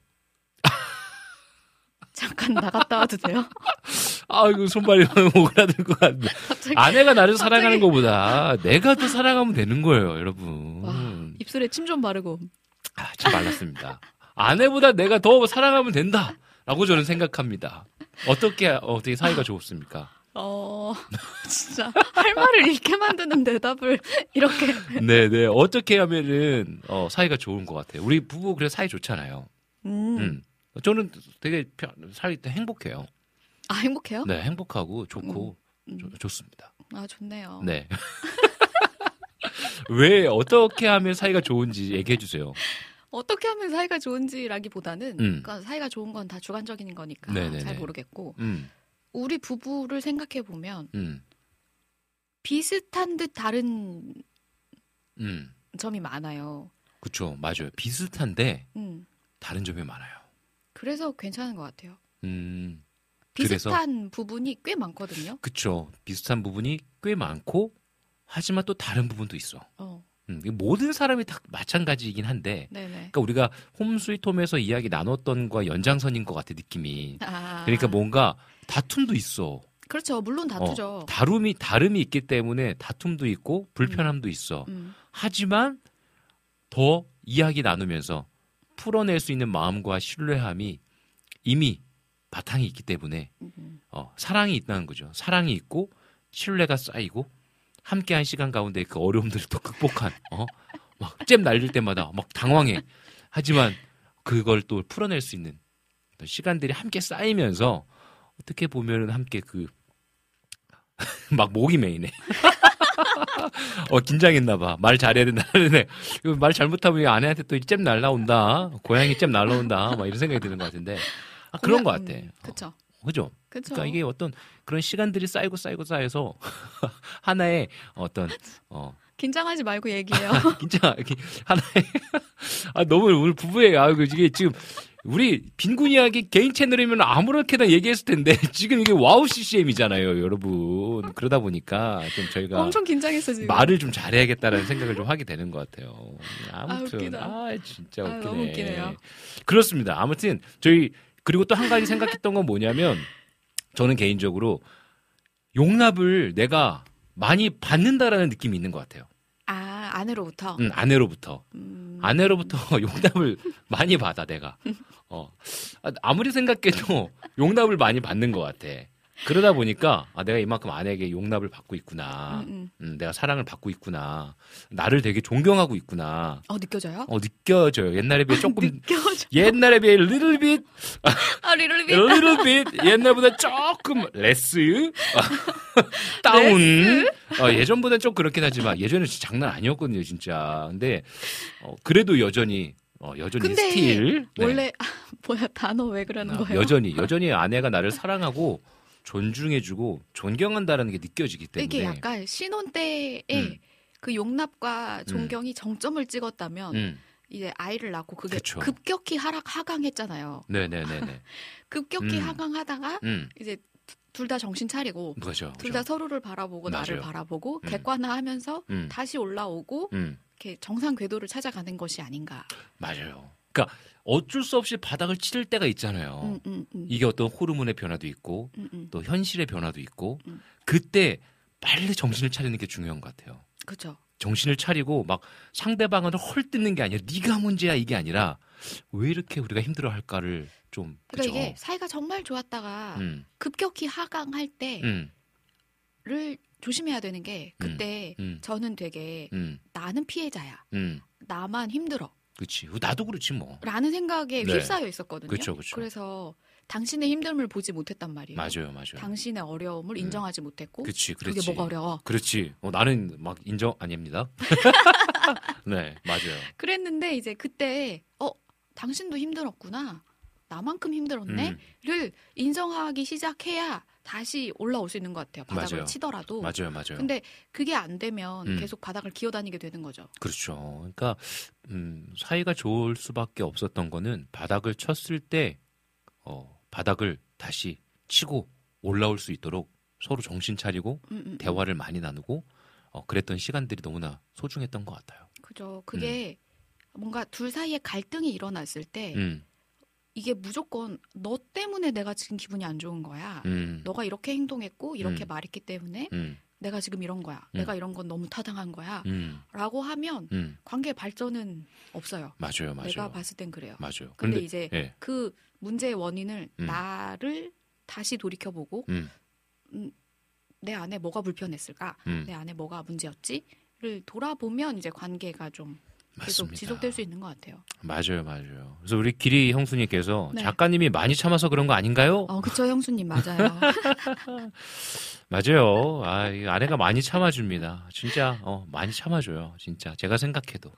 [laughs] 잠깐 나갔다 와도 돼요? [laughs] 아, 이거 손발이 오그라들 것 같네. 갑자기 아내가 나를 사랑하는 것보다 내가 더 사랑하면 되는 거예요, 여러분. 와, 입술에 침 좀 바르고. 아, 참 말랐습니다. 아내보다 내가 더 사랑하면 된다. 라고 저는 생각합니다. 어떻게, 어떻게 사이가 좋습니까? 어, 진짜 할 말을 잃게 만드는 대답을 이렇게. 네 네. 어떻게 하면은, 어, 사이가 좋은 것 같아요. 우리 부부 그래 사이 좋잖아요. 음. 음. 저는 되게 편- 사이 행복해요. 아, 행복해요? 네, 행복하고 좋고 음. 좋- 좋습니다. 아, 좋네요. 네. [laughs] 왜 어떻게 하면 사이가 좋은지 얘기해 주세요. 어떻게 하면 사이가 좋은지라기보다는 음. 그러니까 사이가 좋은 건 다 주관적인 거니까 네네네. 잘 모르겠고 음, 우리 부부를 생각해 보면 음, 비슷한 듯 다른 음. 점이 많아요. 그쵸, 맞아요. 비슷한데 음. 다른 점이 많아요. 그래서 괜찮은 것 같아요. 음, 그래서 비슷한 부분이 꽤 많거든요. 그쵸. 비슷한 부분이 꽤 많고 하지만 또 다른 부분도 있어. 어, 음, 모든 사람이 다 마찬가지이긴 한데, 네네. 그러니까 우리가 홈스위트홈에서 이야기 나눴던 거와 연장선인 것 같아 느낌이. 아, 그러니까 뭔가 다툼도 있어. 그렇죠. 물론 다투죠. 어, 다름이 다름이 있기 때문에 다툼도 있고 불편함도 있어. 음, 하지만 더 이야기 나누면서 풀어낼 수 있는 마음과 신뢰함이 이미 바탕이 있기 때문에 음. 어, 사랑이 있다는 거죠. 사랑이 있고 신뢰가 쌓이고 함께한 시간 가운데 그 어려움들을 또 극복한 어? 막 잼 날릴 때마다 막 당황해. 하지만 그걸 또 풀어낼 수 있는 시간들이 함께 쌓이면서 어떻게 보면은 함께 그 [laughs] 막 목이 메이네. [laughs] 어 긴장했나 봐. 말 잘해야 된다는데 [laughs] 말 잘못하면 아내한테 또 잼 날라온다. 고양이 잼 날라온다. 막 이런 생각이 드는 것 같은데. 아, 그런 것 같아. 음, 그쵸. 어, 그죠? 그쵸. 그러니까 이게 어떤 그런 시간들이 쌓이고 쌓이고 쌓여서 [laughs] 하나의 어떤 어 긴장하지 말고 얘기해요. [laughs] 이렇게 하나의 [laughs] 아 너무 우리 부부의 아 이게 지금 우리 빈군 이야기 개인 채널이면 아무렇게나 얘기했을 텐데 지금 이게 와우 CCM이잖아요, 여러분. 그러다 보니까 좀 저희가 엄청 긴장했어 지금. 말을 좀 잘해야겠다라는 생각을 좀 하게 되는 것 같아요. 아무튼 웃기다. 아, 진짜 아, 웃기네. 웃기네 요. 그렇습니다. 아무튼 저희 그리고 또 한 가지 생각했던 건 뭐냐면 저는 개인적으로 용납을 내가 많이 받는다라는 느낌이 있는 것 같아요. 아 아내로부터. 음, 아내로부터. 음. 아내로부터 [laughs] 용납을 많이 받아 내가. 어 아, 아무리 생각해도 용납을 많이 받는 것 같아. 그러다 보니까 아, 내가 이만큼 아내에게 용납을 받고 있구나. 음, 음. 음, 내가 사랑을 받고 있구나. 나를 되게 존경하고 있구나. 어 느껴져요? 어 느껴져요. 옛날에 비해 조금 [laughs] 느껴져. 옛날에 비해 little bit, 아 리얼비. [laughs] little bit 옛날보다 조금 less down. [laughs] 어, 예전보다 좀 그렇긴 하지만 예전에 진짜 장난 아니었거든요, 진짜. 근데 어, 그래도 여전히 어, 여전히 still 네. 원래 아, 뭐야 단어 왜 그러는 어, 거예요? 여전히 여전히 아내가 나를 사랑하고 존중해주고 존경한다는 게 느껴지기 때문에 이게 약간 신혼 때에 음. 그 용납과 존경이 정점을 찍었다면 음, 이제 아이를 낳고 그게 그쵸. 급격히 하락 하강했잖아요. 네네네네. [laughs] 급격히 음. 하강하다가 음, 이제 둘 다 정신 차리고 그죠. 둘다 서로를 바라보고 나를 맞아요. 바라보고 음. 객관화하면서 음, 다시 올라오고 음, 이렇게 정상 궤도를 찾아가는 것이 아닌가. 맞아요. 그러니까 어쩔 수 없이 바닥을 치를 때가 있잖아요. 음, 음, 음. 이게 어떤 호르몬의 변화도 있고 음, 음. 또 현실의 변화도 있고 음. 그때 빨리 정신을 차리는 게 중요한 것 같아요. 그렇죠. 정신을 차리고 막 상대방을 헐뜯는 게 아니라 네가 문제야 이게 아니라 왜 이렇게 우리가 힘들어 할까를 좀 그러니까? 이게 사이가 정말 좋았다가 음, 급격히 하강할 때를 음, 조심해야 되는 게 그때 음. 저는 되게 음, 나는 피해자야. 음, 나만 힘들어. 그렇지. 나도 그렇지 뭐. 라는 생각에 네. 휩싸여 있었거든요. 그쵸, 그쵸. 그래서 당신의 힘듦을 보지 못했단 말이에요. 맞아요, 맞아요. 당신의 어려움을 음. 인정하지 못했고 그치, 그게 그렇지. 뭐가 어려워. 그렇지. 어, 나는 막 인정 아닙니다. [laughs] [laughs] 네, 맞아요. 그랬는데 이제 그때 어 당신도 힘들었구나. 나만큼 힘들었네를 음, 인정하기 시작해야 다시 올라올 수 있는 것 같아요. 바닥을 맞아요. 치더라도. 맞아요, 맞아요. 근데 그게 안 되면 음. 계속 바닥을 기어다니게 되는 거죠. 그렇죠. 그러니까 음, 사이가 좋을 수밖에 없었던 거는 바닥을 쳤을 때 어, 바닥을 다시 치고 올라올 수 있도록 서로 정신 차리고 음, 음, 음. 대화를 많이 나누고 어, 그랬던 시간들이 너무나 소중했던 것 같아요. 그죠. 그게 뭔가 둘 사이에 갈등이 일어났을 때 음, 이게 무조건 너 때문에 내가 지금 기분이 안 좋은 거야. 음, 너가 이렇게 행동했고 이렇게 음. 말했기 때문에 음, 내가 지금 이런 거야. 음. 내가 이런 건 너무 타당한 거야. 음, 라고 하면 음, 관계 발전은 없어요. 맞아요, 맞아요. 내가 봤을 땐 그래요. 맞아요. 근데, 이제 예, 그 문제의 원인을 음. 나를 다시 돌이켜보고 음, 내 안에 뭐가 불편했을까? 음, 내 안에 뭐가 문제였지?를 돌아보면 이제 관계가 좀 계속 맞습니다. 지속될 수 있는 것 같아요. 맞아요, 맞아요. 그래서 우리 기리 형수님께서 네. 작가님이 많이 참아서 그런 거 아닌가요? 어, 그쵸, 형수님, 맞아요. [laughs] 맞아요. 아, 이 아내가 많이 참아줍니다. 진짜, 어, 많이 참아줘요. 진짜. 제가 생각해도.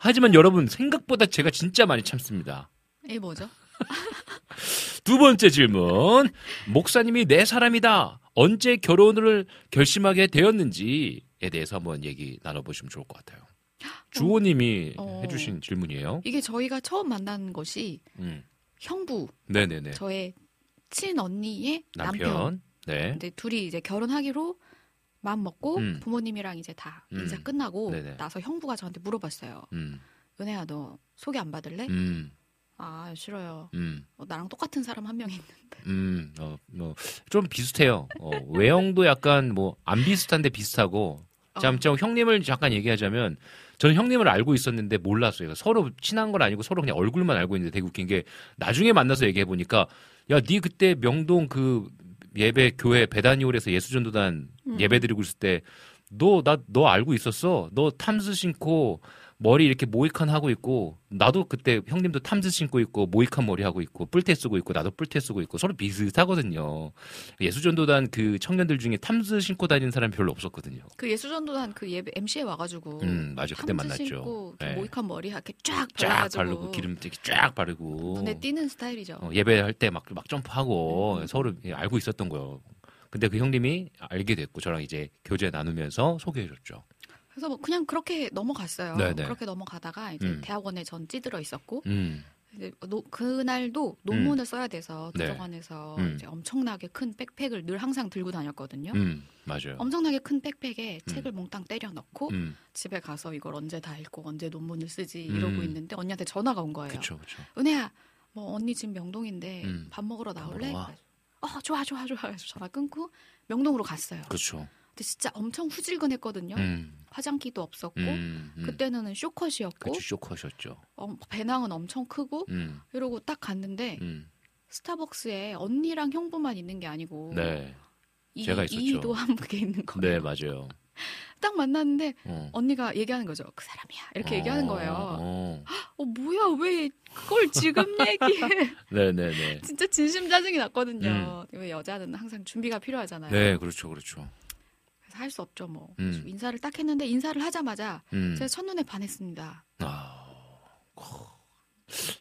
하지만 여러분, 생각보다 제가 진짜 많이 참습니다. 이 뭐죠? [laughs] 두 번째 질문. 목사님이 내 사람이다. 언제 결혼을 결심하게 되었는지에 대해서 한번 얘기 나눠보시면 좋을 것 같아요. 주호님이 어. 해주신 질문이에요. 이게 저희가 처음 만난 것이 음. 형부, 네네네. 저의 친 언니의 남편. 남편. 네. 근데 둘이 이제 결혼하기로 마음 먹고 음. 부모님이랑 이제 다 음. 인사 끝나고 네네. 나서 형부가 저한테 물어봤어요. 음. 은혜야 너 소개 안 받을래? 음. 아 싫어요. 음. 어, 나랑 똑같은 사람 한 명 있는데. 음, 어, 뭐, 좀 비슷해요. 어, 외형도 약간 뭐, 안 비슷한데 비슷하고. 참, 어. 좀 형님을 잠깐 얘기하자면, 저는 형님을 알고 있었는데 몰랐어요. 서로 친한 건 아니고 서로 그냥 얼굴만 알고 있는데 되게 웃긴 게, 나중에 만나서 얘기해 보니까, 야, 니 그때 명동 그 예배 교회 배단이홀에서 예수전도단 음. 예배 드리고 있을 때, 너, 나, 너 알고 있었어? 너 탐스 신고, 머리 이렇게 모이칸 하고 있고 나도 그때 형님도 탐즈 신고 있고 모이칸 머리 하고 있고 뿔테 쓰고 있고 나도 뿔테 쓰고 있고 서로 비슷하거든요. 예수전도단 그 청년들 중에 탐즈 신고 다니는 사람이 별로 없었거든요. 그 예수전도단 그 예배 MC에 와가지고 음 맞아 그때 만났죠. 신고 네. 모이칸 머리 이렇게 쫙 쫙 바르고 기름 되게 쫙 바르고 눈에 띄는 스타일이죠. 어, 예배할 때 막 막 점프하고 음. 서로 알고 있었던 거예요. 근데 그 형님이 알게 됐고 저랑 이제 교제 나누면서 소개해줬죠. 그래서 뭐 그냥 그렇게 넘어갔어요. 네네. 그렇게 넘어가다가 이제 음. 대학원에 전 찌들어 있었고 음, 이제 노- 그날도 논문을 써야 돼서 네. 도서관에서 음. 이제 엄청나게 큰 백팩을 늘 항상 들고 다녔거든요. 음 맞아요. 엄청나게 큰 백팩에 음. 책을 몽땅 때려 넣고 음, 집에 가서 이걸 언제 다 읽고 언제 논문을 쓰지 이러고 음. 있는데 언니한테 전화가 온 거예요. 그렇죠, 그렇죠. 은혜야, 뭐 언니 지금 명동인데 음. 밥 먹으러 나올래? 먹으러. 그래서, 어 좋아 좋아 좋아 해서 전화 끊고 명동으로 갔어요. 그렇죠. 근데 진짜 엄청 후질근했거든요. 음, 화장기도 없었고 음, 음. 그때는 쇼컷이었고 그렇죠, 쇼커셨죠. 어, 배낭은 엄청 크고 음, 이러고 딱 갔는데 음, 스타벅스에 언니랑 형부만 있는 게 아니고 네, 이, 제가 있었죠. 이도 함께 있는 거예요. 네 맞아요. [laughs] 딱 만났는데 어. 언니가 얘기하는 거죠. 그 사람이야 이렇게 얘기하는 거예요. 어, 어 뭐야 왜 그걸 지금 [laughs] 얘기해? 네, 네, 네. 진짜 진심 짜증이 났거든요. 왜 여자는 항상 준비가 필요하잖아요. 네, 그렇죠, 그렇죠. 그래서 할 수 없죠 뭐. 음. 인사를 딱 했는데 인사를 하자마자 음. 제가 첫눈에 반했습니다. 아, 거-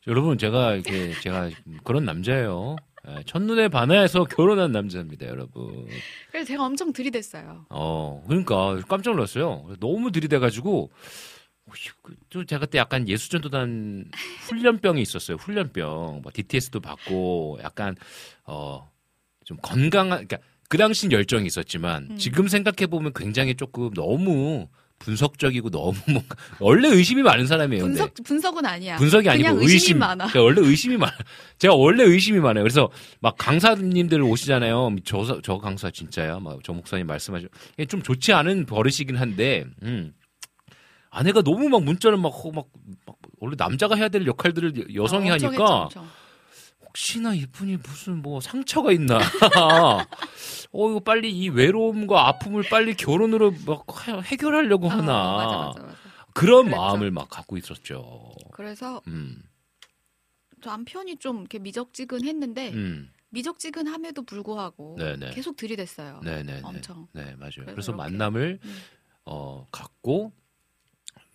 여러분 제가 이게 제가 그런 남자예요. 예, 첫눈에 반해서 결혼한 남자입니다, 여러분. 그래서 제가 엄청 들이댔어요. 어, 그러니까 깜짝 놀랐어요. 너무 들이대가지고 그, 또 제가 그때 약간 예수전도단 훈련병이 있었어요. 훈련병, 뭐 DTS도 받고 약간 어 좀 건강한, 그러니까 그 당시는 열정이 있었지만 음. 지금 생각해 보면 굉장히 조금 너무 분석적이고 너무 뭔가 [laughs] 원래 의심이 많은 사람이에요. 근데. 분석 분석은 아니야. 분석이 아니고 그냥 의심. 의심이 많아. 그러니까 원래 의심이 많아. 제가 원래 의심이 많아요. 그래서 막 강사님들 오시잖아요. 저, 저 강사 진짜야. 막 저 목사님 말씀하죠. 이게 좀 좋지 않은 버릇이긴 한데, 음. 아내가 너무 막 문자를 막, 허- 막, 막 원래 남자가 해야 될 역할들을 여성이 어, 엄청 하니까 했죠, 엄청. 혹시나 이분이 무슨 뭐 상처가 있나. [laughs] 어, 이거 빨리 이 외로움과 아픔을 빨리 결혼으로 막 해결하려고 어, 하나. 맞아, 맞아, 맞아. 그런 그랬죠. 마음을 막 갖고 있었죠. 그래서 음, 남편이 좀 이렇게 미적지근했는데 음. 미적지근함에도 불구하고 네네. 계속 들이댔어요. 네네. 엄청. 네, 맞아요. 그래서 그래서. 만남을 음. 어 갖고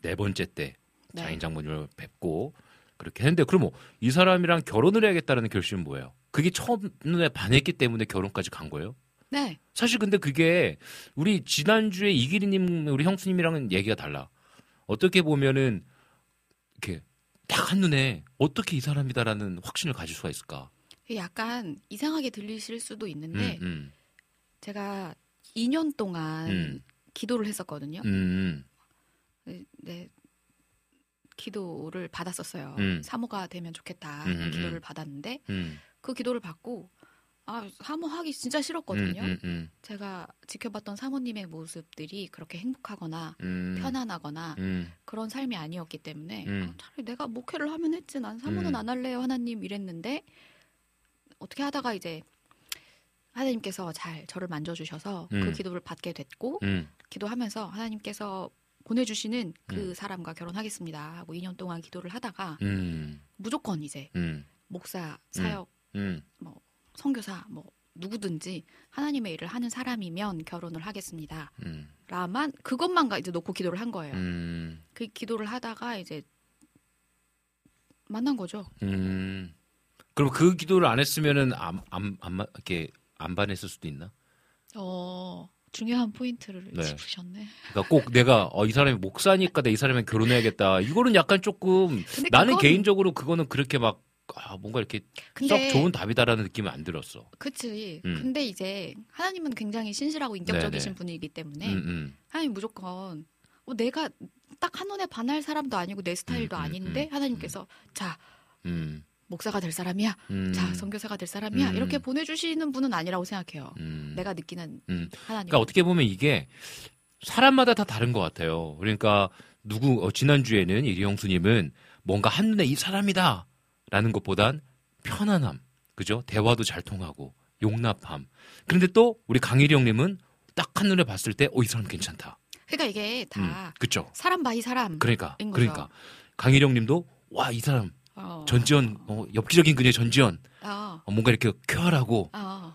네 번째 때 네. 장인 장모님을 뵙고 그렇게 했는데 그럼 뭐이 사람이랑 결혼을 해야겠다는 결심은 뭐예요? 그게 첫눈에 반했기 때문에 결혼까지 간 거예요? 네. 사실 근데 그게 우리 지난주에 이기리님 우리 형수님이랑은 얘기가 달라. 어떻게 보면은 이렇게 딱 한눈에 어떻게 이 사람이다라는 확신을 가질 수가 있을까? 약간 이상하게 들리실 수도 있는데 음, 제가 2년 동안 음. 기도를 했었거든요. 음, 음, 네, 네. 기도를 받았었어요. 음. 사모가 되면 좋겠다. 음, 음, 기도를 음. 받았는데 음, 그 기도를 받고 아 사모하기 진짜 음, 싫었거든요. 제가 지켜봤던 사모님의 모습들이 그렇게 행복하거나 음, 편안하거나 음, 그런 삶이 아니었기 때문에 음. 아, 차라리 내가 목회를 하면 했지 난 사모는 음. 안 할래요 하나님 이랬는데 어떻게 하다가 이제 하나님께서 잘 저를 만져주셔서 그 음. 기도를 받게 됐고 음, 기도하면서 하나님께서 보내주시는 그 음. 사람과 결혼하겠습니다 하고 2년 동안 기도를 하다가 음, 무조건 이제 음, 목사 사역 음. 뭐 선교사 뭐 누구든지 하나님의 일을 하는 사람이면 결혼을 하겠습니다. 음, 라만 그것만 가 이제 놓고 기도를 한 거예요. 음, 그 기도를 하다가 이제 만난 거죠. 음. 그럼 그 기도를 안 했으면은 안, 안, 안, 마- 이렇게 안 반했을 수도 있나? 어 중요한 포인트를 네. 짚으셨네. 그러니까 꼭 내가 어, 이 사람이 목사니까 내이 사람이랑 결혼해야겠다. 이거는 약간 조금 나는 그건- 개인적으로 그거는 그렇게 막 아, 뭔가 이렇게 근데 썩 좋은 답이다라는 느낌은 안 들었어. 그치. 음. 근데 이제 하나님은 굉장히 신실하고 인격적이신 네네. 분이기 때문에 음, 음, 하나님 무조건 어, 내가 딱 한눈에 반할 사람도 아니고 내 스타일도 음, 음, 아닌데 음, 하나님께서 자 음, 목사가 될 사람이야. 음, 자 선교사가 될 사람이야. 음. 이렇게 보내주시는 분은 아니라고 생각해요. 음. 내가 느끼는 음. 하나님. 그러니까 어떻게 보면 이게 사람마다 다 다른 것 같아요. 그러니까 누구 어, 지난 주에는 이리 형수님은 뭔가 한 눈에 이 사람이다라는 것보단 편안함, 그죠? 대화도 잘 통하고 용납함. 그런데 또 우리 강일이 형님은 딱 한 눈에 봤을 때, 어, 이 사람 괜찮다. 그러니까 이게 다 음, 그쵸. 사람 by 사람. 그러니까, 인 거죠. 그러니까. 강희령 님도, 와, 이 사람, 어. 전지현, 어, 엽기적인 그녀의 전지현, 어. 어, 뭔가 이렇게 쾌활하고, 어.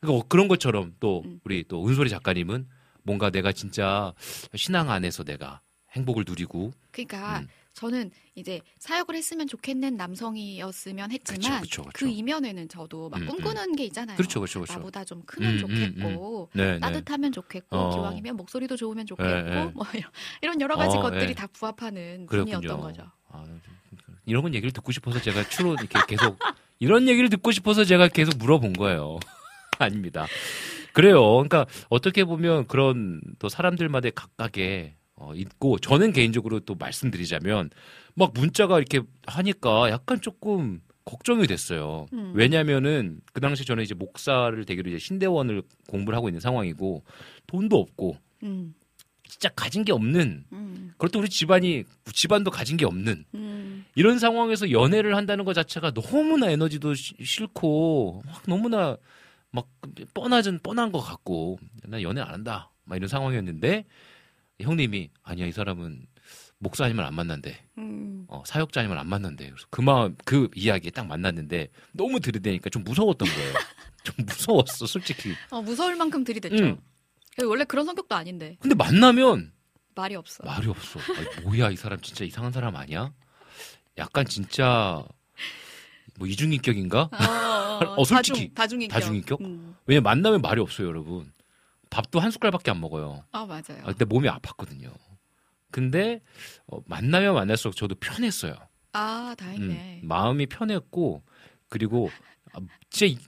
그러니까 그런 것처럼 또, 음. 우리 또 은소리 작가님은 뭔가 내가 진짜 신앙 안에서 내가 행복을 누리고, 그러니까 음. 저는 이제 사역을 했으면 좋겠는 남성이었으면 했지만 그쵸, 그쵸, 그쵸. 그 이면에는 저도 막 음, 꿈꾸는 게 있잖아요. 그렇죠, 그렇죠, 그렇죠. 나보다 좀 크면 음, 좋겠고 네, 네. 따뜻하면 좋겠고 어. 기왕이면 목소리도 좋으면 좋겠고 네, 네. 뭐 이런, 이런 여러 가지 어, 것들이 네. 다 부합하는 그랬군요. 분이었던 거죠. 아, 이런 건 얘기를 듣고 싶어서 제가 추로 이렇게 계속 이런 얘기를 듣고 싶어서 제가 계속 물어본 거예요. [laughs] 아닙니다. 그래요. 그러니까 어떻게 보면 그런 또 사람들마다 각각의 어, 있고 저는 개인적으로 또 말씀드리자면 막 문자가 이렇게 하니까 약간 조금 걱정이 됐어요. 음. 왜냐면은 그 당시 저는 이제 목사를 되기로 이제 신대원을 공부를 하고 있는 상황이고 돈도 없고 음, 진짜 가진 게 없는 음, 그렇다고 우리 집안이 집안도 가진 게 없는 음, 이런 상황에서 연애를 한다는 것 자체가 너무나 에너지도 시- 싫고 막 너무나 막 뻔하진 뻔한 것 같고 나 연애 안 한다 막 이런 상황이었는데 형님이 아니야 이 사람은 목사 아니면 안 만난대 음. 어, 사역자 아니면 안 만난대 그래서 그 마음 그 이야기에 딱 만났는데 너무 들이대니까 좀 무서웠던 거예요 [laughs] 좀 무서웠어 솔직히 어, 무서울 만큼 들이댔죠. 음. 원래 그런 성격도 아닌데 근데 만나면 말이 없어. 말이 없어. 아니, 뭐야 이 사람 진짜 이상한 사람 아니야? 약간 진짜 뭐 이중인격인가? 어, 어, 어, [laughs] 솔직히. 다중, 다중 인격. 다중인격? 음. 왜냐면 만나면 말이 없어요, 여러분. 밥도 한 숟갈밖에 안 먹어요. 아 맞아요. 아, 그때 몸이 아팠거든요. 근데 어, 만나면 만날수록 저도 편했어요. 아 다행이네. 음, 마음이 편했고 그리고 아, 진짜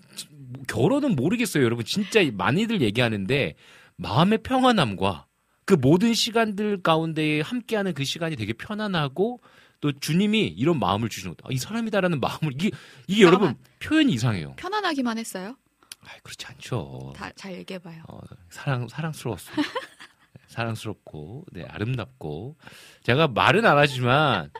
결혼은 모르겠어요, 여러분. 진짜 많이들 얘기하는데 마음의 평안함과 그 모든 시간들 가운데 함께하는 그 시간이 되게 편안하고 또 주님이 이런 마음을 주시는 거다. 아, 이 사람이다라는 마음을 이게 이게 여러분. 표현이 이상해요. 편안하기만 했어요. 아, 그렇지 않죠. 다 잘 얘기해봐요. 어, 사랑 사랑스러웠어요. [laughs] 사랑스럽고 네 아름답고 제가 말은 안 하지만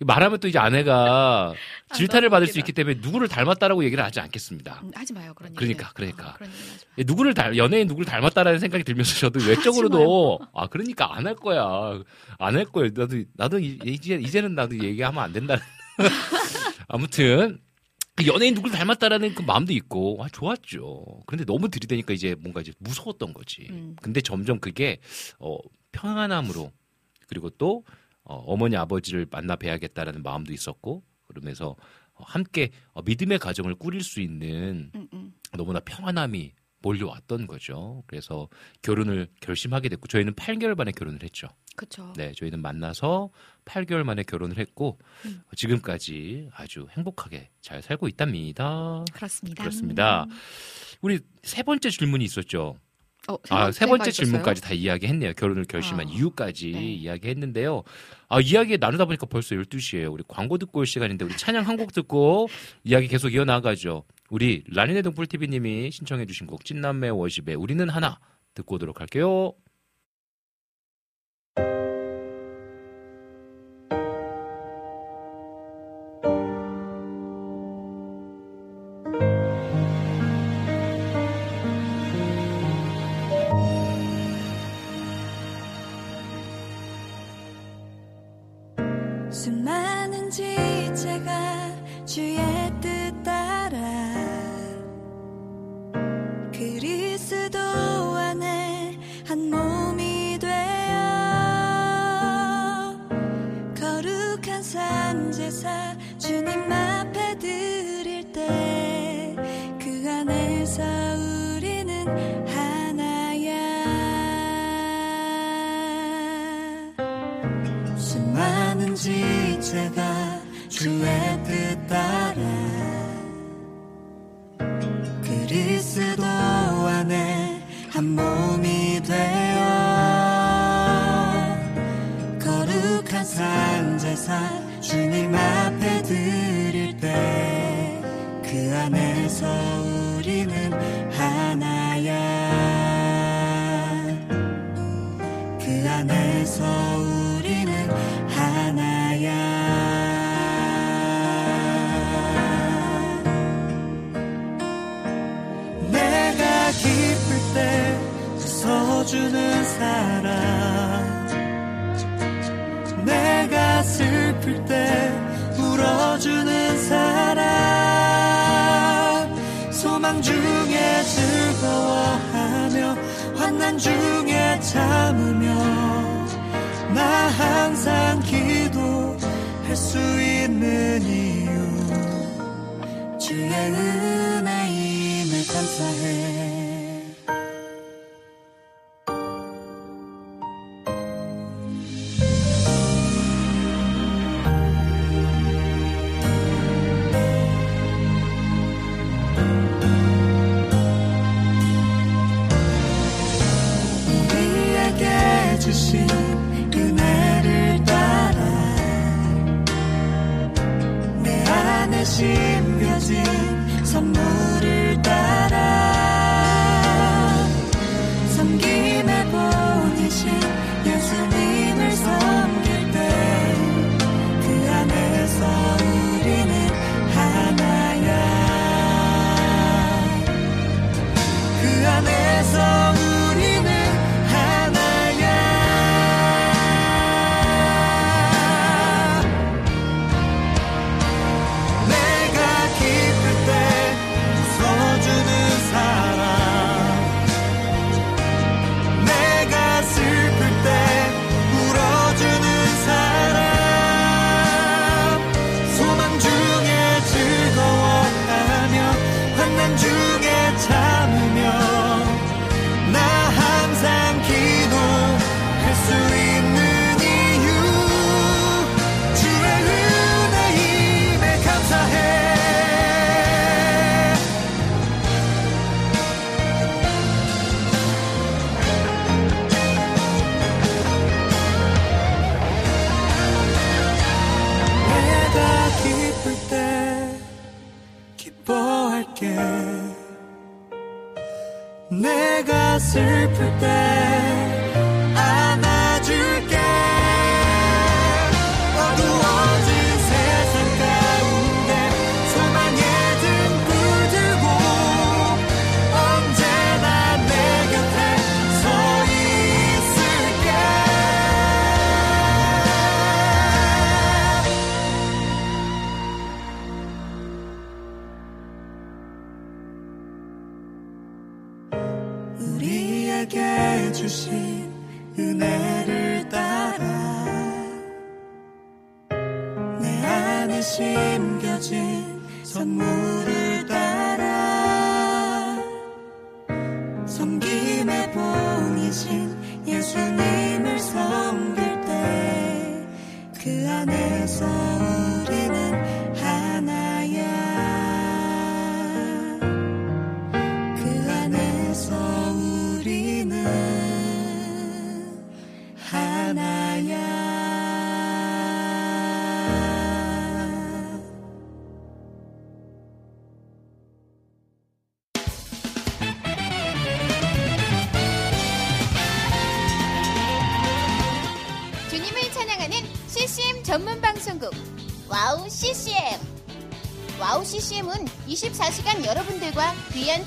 말하면 또 이제 아내가 질타를 너무 받을 수. 있기 때문에 누구를 닮았다라고 얘기를 하지 않겠습니다. 음, 하지 마요 그런 얘기. 그러니까, 그러니까. 그런 얘기 하지 마. 예, 누구를 닮 연예인 누구를 닮았다라는 생각이 들면서 저도 외적으로도 아 그러니까 안 할 거야 안 할 거야 나도 나도 이- 이제 이제는 나도 얘기하면 안 된다 [laughs] 아무튼 그 연예인 누구를 닮았다라는 그 마음도 있고 아 좋았죠 그런데 너무 들이대니까 이제 뭔가 이제 무서웠던 거지 음. 근데 점점 그게 어 평안함으로 그리고 또 어, 어머니 아버지를 만나 뵈야겠다라는 마음도 있었고 그러면서 어, 함께 어, 믿음의 가정을 꾸릴 수 있는 음, 음. 너무나 평안함이 몰려왔던 거죠. 그래서 결혼을 결심하게 됐고 저희는 8개월 만에 결혼을 했죠. 그쵸. 네, 저희는 만나서 8개월 만에 결혼을 했고 음. 지금까지 아주 행복하게 잘 살고 있답니다. 그렇습니다. 그렇습니다. 우리 세 번째 질문이 있었죠. 어, 아, 세 번째 있었어요? 질문까지 다 이야기했네요. 결혼을 결심한 아, 이유까지 네. 이야기했는데요. 아, 이야기 나누다 보니까 벌써 12시예요. 우리 광고 듣고 올 시간인데 우리 찬양 한 곡 듣고 이야기 계속 이어나가죠. 우리 라니네 동풀 TV 님이 신청해 주신 곡 찐남매 워십의 우리는 하나 듣고 오도록 할게요.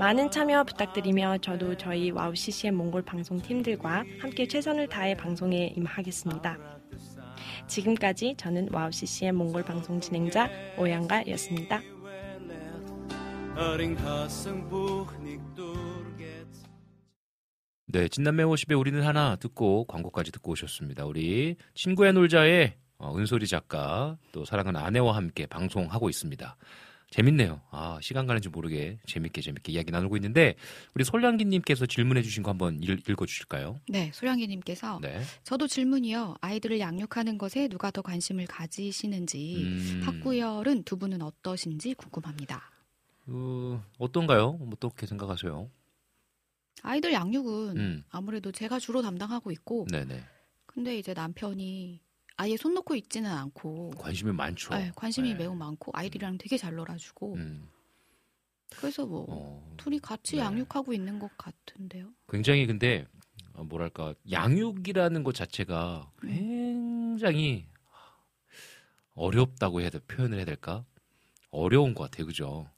많은 참여 부탁드리며 저도 저희 와우 CCM 몽골 방송 팀들과 함께 최선을 다해 방송에 임하겠습니다. 지금까지 저는 와우 CCM 몽골 방송 진행자 오양가였습니다. 네, 진남매 50에 우리는 하나 듣고 광고까지 듣고 오셨습니다. 우리 친구야 놀자의 어, 은소리 작가 또 사랑하는 아내와 함께 방송하고 있습니다. 재밌네요. 아, 시간 가는 줄 모르게 재밌게 재밌게 이야기 나누고 있는데 우리 솔량기 님께서 질문해 주신 거 한번 읽, 읽어 주실까요? 네, 소량기 님께서 네. 저도 질문이요. 아이들을 양육하는 것에 누가 더 관심을 가지시는지 음, 학구열은 두 분은 어떠신지 궁금합니다. 어, 어떤가요? 뭐 어떻게 생각하세요? 아이들 양육은 음. 아무래도 제가 주로 담당하고 있고 네네. 근데 이제 남편이 아예 손 놓고 있지는 않고 관심이 많죠. 네, 관심이 네. 매우 많고 아이들이랑 되게 잘 놀아주고 음, 그래서 뭐 어, 둘이 같이 네. 양육하고 있는 것 같은데요. 굉장히 근데 어, 뭐랄까 양육이라는 것 자체가 음. 굉장히 어렵다고 해야 돼 표현을 해야 될까? 어려운 것 같아요, 그죠?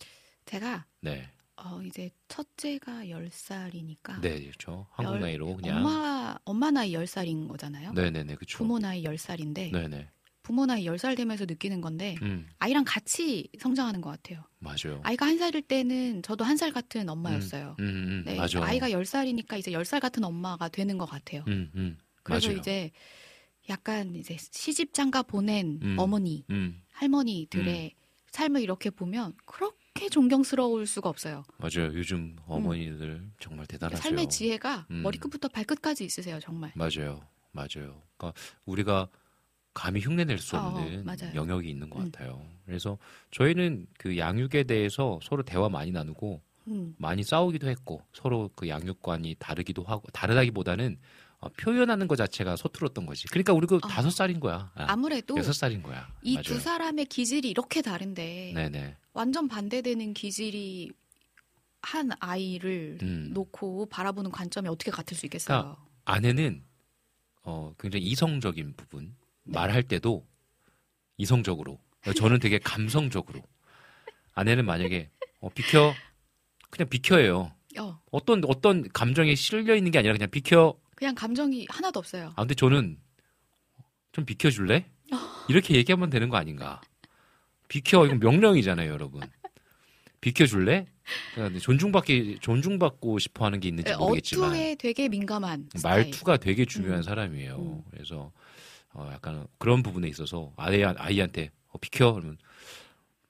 제가 네, 어 이제 첫째가 10살이니까 네, 그렇죠. 한국 열- 나이로 그냥 엄마 엄마 나이 10살인 거잖아요. 네네네, 그렇죠. 부모 나이 10살인데 네네, 부모 나이 10살 되면서 느끼는 건데 음, 아이랑 같이 성장하는 것 같아요. 맞아요. 아이가 한 살일 때는 저도 한 살 같은 엄마였어요. 음, 음, 네, 맞아. 아이가 10살이니까 이제 10살 같은 엄마가 되는 것 같아요. 음, 음, 그래서 맞아요. 이제 약간 이제 시집 장가 보낸 음. 어머니, 음, 할머니들의 삶을 이렇게 보면 그렇게 존경스러울 수가 없어요. 맞아요. 요즘 어머니들 정말 대단하세요. 음. 삶의 지혜가 음. 머리끝부터 발끝까지 있으세요, 정말. 맞아요, 맞아요. 그러니까 우리가 감히 흉내낼 수 어, 없는 맞아요. 영역이 있는 것 음. 같아요. 그래서 저희는 그 양육에 대해서 서로 대화 많이 나누고 음. 많이 싸우기도 했고 서로 그 양육관이 다르기도 하고 다르다기보다는 어, 표현하는 것 자체가 서툴었던 거지. 그러니까 우리 그 아. 다섯 살인 거야. 아, 아무래도 여섯 살인 거야. 이. 두 사람의 기질이 이렇게 다른데 네네. 완전 반대되는 기질이 한 아이를 음. 놓고 바라보는 관점이 어떻게 같을 수 있겠어요? 그러니까 아내는 어 굉장히 이성적인 부분 네. 말할 때도 이성적으로 저는 되게 감성적으로 아내는 만약에 어, 비켜 그냥 비켜예요. 어, 어떤 어떤 감정에 실려 있는 게 아니라 그냥 비켜. 그냥 감정이 하나도 없어요. 아 근데 저는 좀 비켜줄래? 이렇게 얘기하면 되는 거 아닌가? 비켜 이건 명령이잖아요, 여러분. 비켜줄래? 존중받기 존중받고 싶어하는 게 있는지 모르겠지만 어투에 되게 민감한 스타일. 말투가 되게 중요한 음. 사람이에요. 음. 그래서 어, 약간 그런 부분에 있어서 아이 아이한테 어, 비켜 그러면